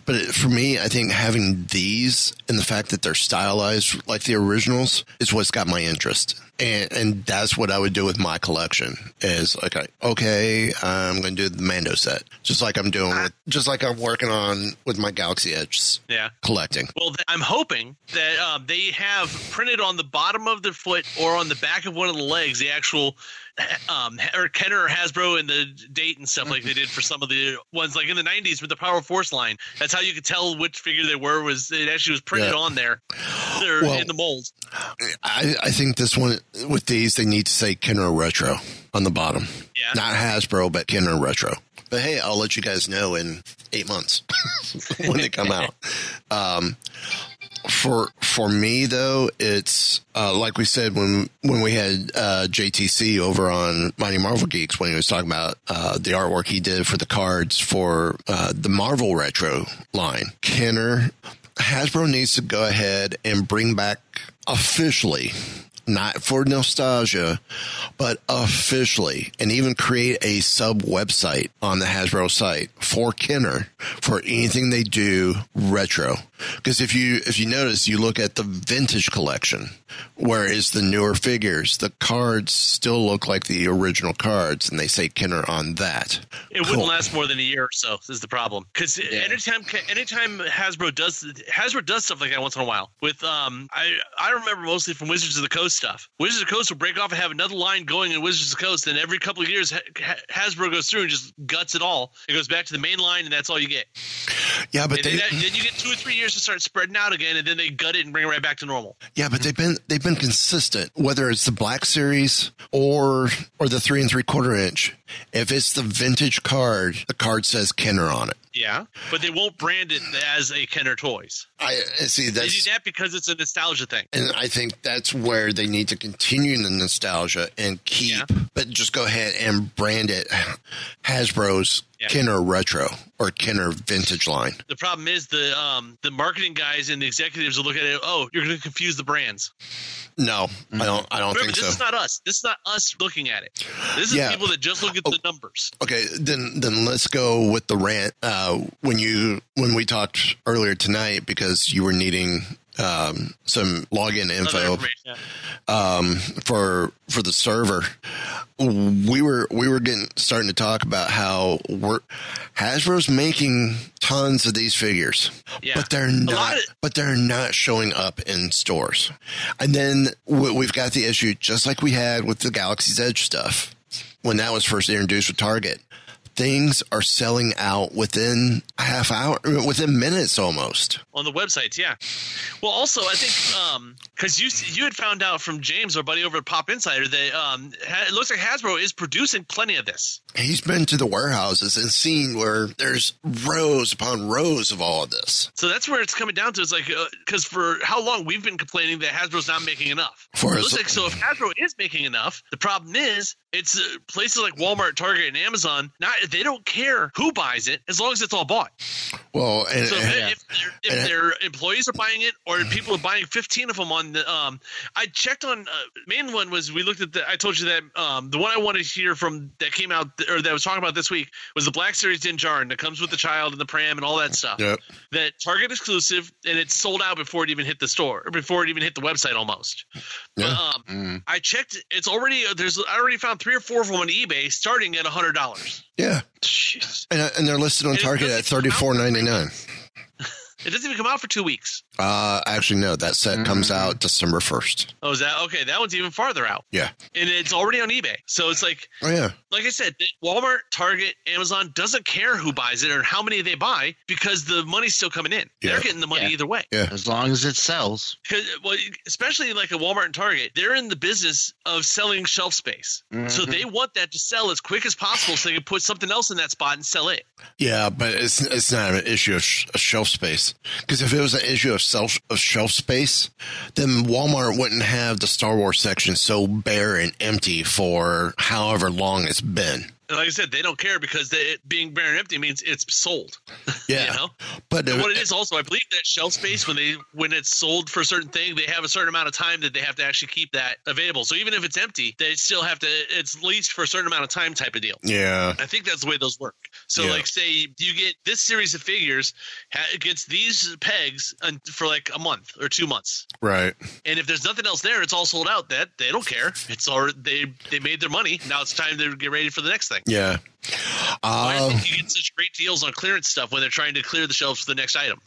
but it, for me, I think having these and the fact that they're stylized like the originals is what's got my interest. And, and that's what I would do with my collection is like, I- okay, I'm going to do the Mando set, just like I'm doing with, just like I'm working on with my Galaxy Edge Yeah. collecting. Well, th- I'm hoping that um, they have printed on the bottom of their foot or on the back of one of the legs the actual um, or Kenner or Hasbro and the date and stuff like they did for some of the ones like in the 90s with the Power Force line. That's how you could tell which figure they were. Was it actually was printed Yeah. on there? They're Well- in the mold. I, I think this one with these they need to say Kenner Retro on the bottom. Yeah. Not Hasbro, but Kenner Retro. But hey, I'll let you guys know in eight months when they come out. Um, for for me though, it's uh, like we said when when we had uh, JTC over on Mighty Marvel Geeks when he was talking about uh, the artwork he did for the cards for uh, the Marvel Retro line. Kenner Hasbro needs to go ahead and bring back officially. Not for nostalgia, but officially, and even create a sub website on the Hasbro site for Kenner for anything they do retro. Because if you if you notice, you look at the vintage collection, whereas the newer figures, the cards still look like the original cards, and they say Kenner on that. It Cool. wouldn't last more than a year or so. Is the problem? Because anytime, anytime Hasbro does Hasbro does stuff like that once in a while. With um, I I remember mostly from Wizards of the Coast stuff. Wizards of the Coast will break off and have another line going in Wizards of the Coast, and every couple of years Ha- Ha- Hasbro goes through and just guts it all. It goes back to the main line, and that's all you get. Yeah, but they then, then you get two or three years to start spreading out again, and then they gut it and bring it right back to normal. Yeah, but they've been they've been consistent. Whether it's the black series or or the three and three quarter inch, if it's the vintage card, the card says Kenner on it. Yeah, but they won't brand it as a Kenner Toys. I I see They do that because it's a nostalgia thing. and I think that's where they need to continue the nostalgia and keep, but just go ahead and brand it Hasbro's Yeah. Kenner Retro or Kenner Vintage line. The problem is the um the marketing guys and the executives will look at it. Oh, you're going to confuse the brands. No, I don't. I don't Remember, think this so. is not us. This is not us looking at it. This is Yeah. people that just look at the numbers. Okay, then then let's go with the rant. Uh, when you when we talked earlier tonight, because you were needing um, some login info um, for for the server, we were we were getting starting to talk about how we're Hasbro's making tons of these figures, Yeah. but they're not. of- but they're not showing up in stores. And then we've got the issue, just like we had with the Galaxy's Edge stuff when that was first introduced with Target. Things are selling out within half hour, within minutes almost. on the websites. Yeah. Well, also I think because you you had found out from James, our buddy over at Pop Insider, that um, it looks like Hasbro is producing plenty of this. He's been to the warehouses and seen where there's rows upon rows of all of this. So that's where it's coming down to. It's like because for how long we've been complaining that Hasbro's not making enough. For looks like so if Hasbro is making enough, the problem is it's uh, places like Walmart, Target, and Amazon. Not they don't care who buys it as long as it's all bought. Well, and, So and- if, if, their- if And- their employees are buying it, or people are buying fifteen of them on the, um, I checked on. Uh, main one was we looked at the. I told you that um, the one I wanted to hear from that came out or that I was talking about this week was the Black Series Din Djarin that comes with the child and the pram and all that stuff. Yep. That Target exclusive, and it's sold out before it even hit the store, or before it even hit the website almost. But, um, I checked. It's already there's. I already found three or four of them on eBay, starting at hundred dollars. yeah, and, uh, and they're listed on And Target at thirty four ninety nine. It doesn't even come out for two weeks. Uh, actually, no, that set comes out December first. Oh, is that okay? That one's even farther out. Yeah. and it's already on eBay. So it's like, Oh yeah. like I said, Walmart, Target, Amazon doesn't care who buys it or how many they buy because the money's still coming in. Yeah. They're getting the money Yeah. either way. Yeah. As long as it sells. Because, well, especially like a Walmart and Target, they're in the business of selling shelf space. So Mhm. they want that to sell as quick as possible so they can put something else in that spot and sell it. Yeah, but it's it's not an issue of, sh- of shelf space because if it was an issue of self of shelf space, then Walmart wouldn't have the Star Wars section so bare and empty for however long it's been. And like I said, they don't care because they, it being bare and empty means it's sold. Yeah, you know? but what it is also, I believe that shelf space when they when it's sold for a certain thing, they have a certain amount of time that they have to actually keep that available. So even if it's empty, they still have to. It's leased for a certain amount of time, type of deal. Yeah, I think that's the way those work. So, Yeah. like, say you get this series of figures, ha- gets these pegs un- for like a month or two months, right. and if there's nothing else there, it's all sold out. That they don't care. It's already they they made their money. Now it's time to get ready for the next thing. Yeah. Uh, think you get such great deals on clearance stuff when they're trying to clear the shelves for the next item.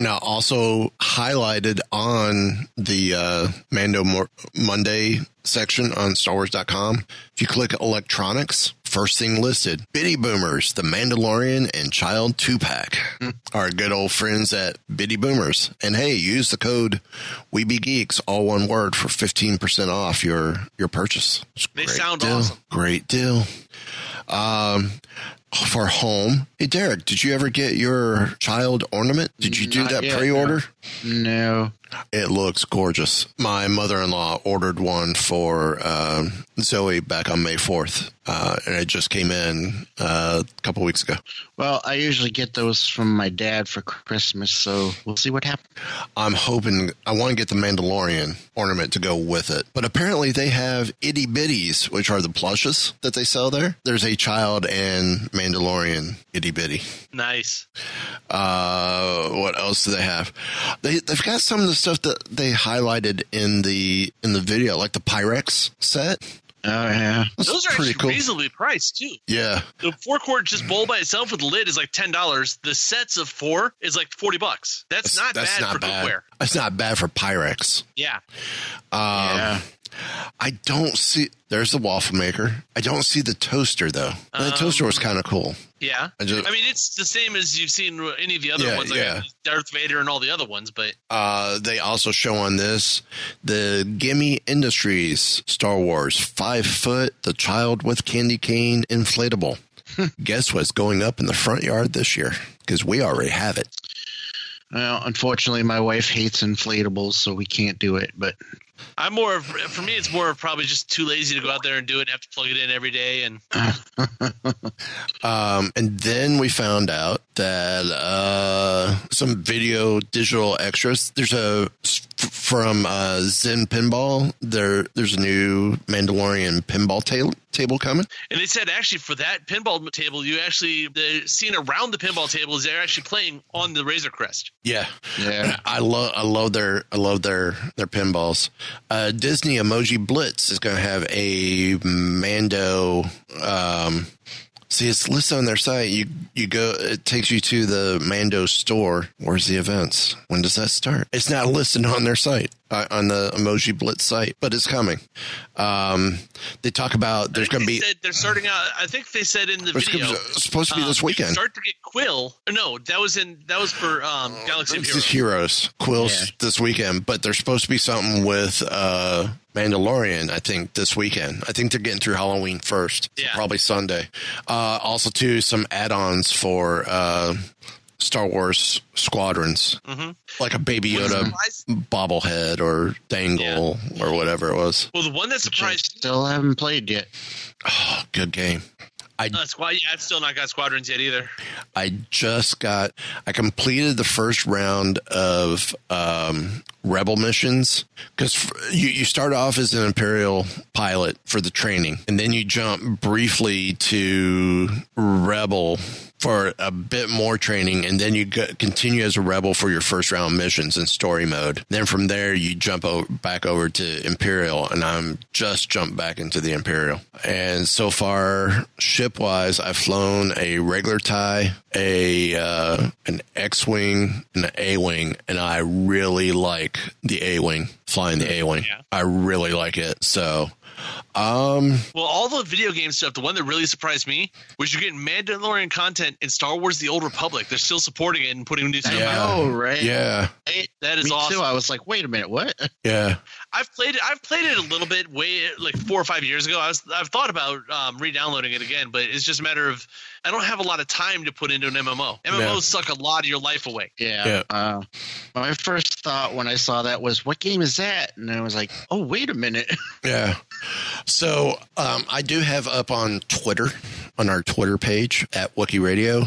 now, also highlighted on the uh, Mando Mor- Monday section on StarWars.com, if you click electronics, first thing listed Bitty Boomers, The Mandalorian, and Child 2 Pack. Our good old friends at Bitty Boomers. And hey, use the code WeBeGeeks, all one word, for 15% off your, your purchase. They great sound deal. awesome. Great deal. Um, for home. Hey, Derek, did you ever get your child ornament? Did you do Not that pre-order? No. It looks gorgeous. My mother-in-law ordered one for um, Zoe back on May fourth, uh, and it just came in uh, a couple weeks ago. Well, I usually get those from my dad for Christmas, so we'll see what happens. I'm hoping I want to get the Mandalorian ornament to go with it, but apparently they have itty bitties, which are the plushes that they sell there. There's a child and Mandalorian itty bitty. Nice. Uh, what else do they have? They they've got some of the stuff that they highlighted in the in the video, like the Pyrex set. Oh yeah, That's Those are pretty actually cool. reasonably priced too. Yeah, The four quart just bowl by itself with the lid is like ten dollars. The sets of four is like forty bucks. That's, not that's bad not for bad. cookware. That's not bad for Pyrex. Yeah. Um, yeah. I don't see. There's the waffle maker. I don't see the toaster though. the toaster was kind of cool. Yeah. I just- I mean, it's the same as you've seen any of the other Yeah, ones, like yeah. Darth Vader and all the other ones. But Uh, they also show on this the Gemmy Industries Star Wars five foot the child with candy cane inflatable. Guess what's going up in the front yard this year? Because we already have it. Well, unfortunately, my wife hates inflatables, so we can't do it. But I'm more of, for me, it's more of probably just too lazy to go out there and do it and have to plug it in every day. And Um, and then we found out that uh, some video digital extras. There's a from uh, Zen Pinball. There, there's a new Mandalorian pinball ta- table coming. and they said actually for that pinball table, you actually the scene around the pinball table is they're actually playing on the Razor Crest. Yeah, yeah, I love I love their I love their their pinballs. Uh, Disney Emoji Blitz is going to have a Mando. Um, see, it's listed on their site. You you go, it takes you to the Mando store. Where's the events? When does that start? It's not listed on their site. Uh, on the Emoji Blitz site, but it's coming. Um, they talk about there's going to be said they're starting out. I think they said in the It's video supposed to be this um, you weekend. Start to get Kuiil. No, that was in that was for um, Galaxy of Heroes. just Heroes Kuiil's this weekend, but there's supposed to be something with uh, Mandalorian. I think this weekend. I think they're getting through Halloween first, so probably Sunday. Uh, also, too, some add-ons for uh, Star Wars Squadrons, Mhm. like a Baby Yoda bobblehead or dangle or whatever it was. Well, the one that surprised Still haven't played yet. Oh, good game. I uh, Squad. Yeah, I've still not got Squadrons yet either. I just got I completed the first round of um, rebel missions because you, you start off as an imperial pilot for the training and then you jump briefly to rebel for a bit more training and then you go, continue as a rebel for your first round missions in story mode. Then from there you jump o- back over to imperial and i'm just jumped back into the imperial. And so far ship wise i've flown a regular tie a uh, an x-wing and an a-wing and i really like the a-wing flying the a-wing. I really like it so um Well, all the video game stuff, the one that really surprised me was you're getting Mandalorian content in Star Wars: The Old Republic. They're still supporting it and putting new stuff Yeah. out. Oh, right. yeah That is Me awesome. too. I was like, wait a minute, what? yeah I've played it. I've played it a little bit, way like four or five years ago. I was. I've thought about um, re-downloading it again, but it's just a matter of I don't have a lot of time to put into an MMO. MMOs Yeah. suck a lot of your life away. Yeah. Uh, my first thought when I saw that was, what game is that? And I was like, oh, wait a minute. Yeah. So um, I do have up on Twitter, on our Twitter page at Wookie Radio,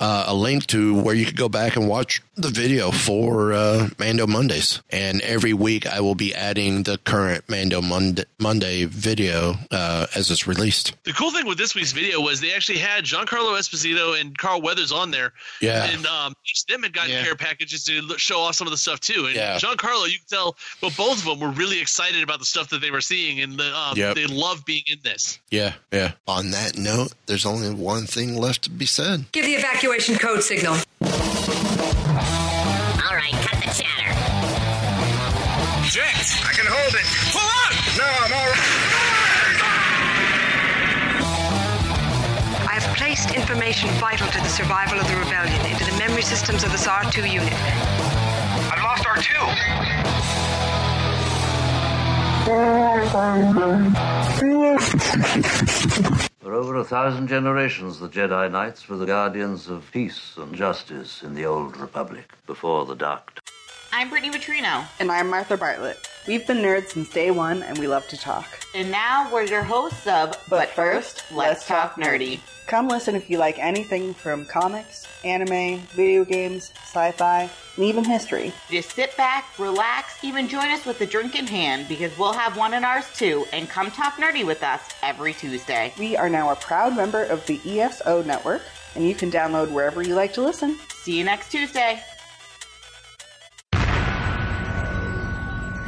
uh, a link to where you could go back and watch the video for uh, Mando Mondays. And every week I will be adding the current Mando Monday, Monday video uh, as it's released. The cool thing with this week's video was they actually had Giancarlo Esposito and Carl Weathers on there. Yeah. And um, each of them had gotten care packages to show off some of the stuff too. And Yeah. Giancarlo, you can tell, well, both of them were really excited about the stuff that they were seeing, and the, um, Yep. they love being in this. Yeah. Yeah. On that note, there's only one thing left to be said. Give the evacuation code signal. Jet, I can hold it. Pull up! No, I'm all right. I have placed information vital to the survival of the rebellion into the memory systems of this R2 unit. I've lost R2. For over a thousand generations, the Jedi Knights were the guardians of peace and justice in the Old Republic before the Dark I'm Brittany Vitrino. And I'm Martha Bartlett. We've been nerds since day one and we love to talk. And now we're your hosts of But, First, Let's Talk Nerdy. Come listen if you like anything from comics, anime, video games, sci fi, and even history. Just sit back, relax, even join us with a drink in hand because we'll have one in ours too, and come talk nerdy with us every Tuesday. We are now a proud member of the ESO network, and you can download wherever you like to listen. See you next Tuesday.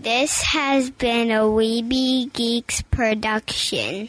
This has been a Weeby Geeks production.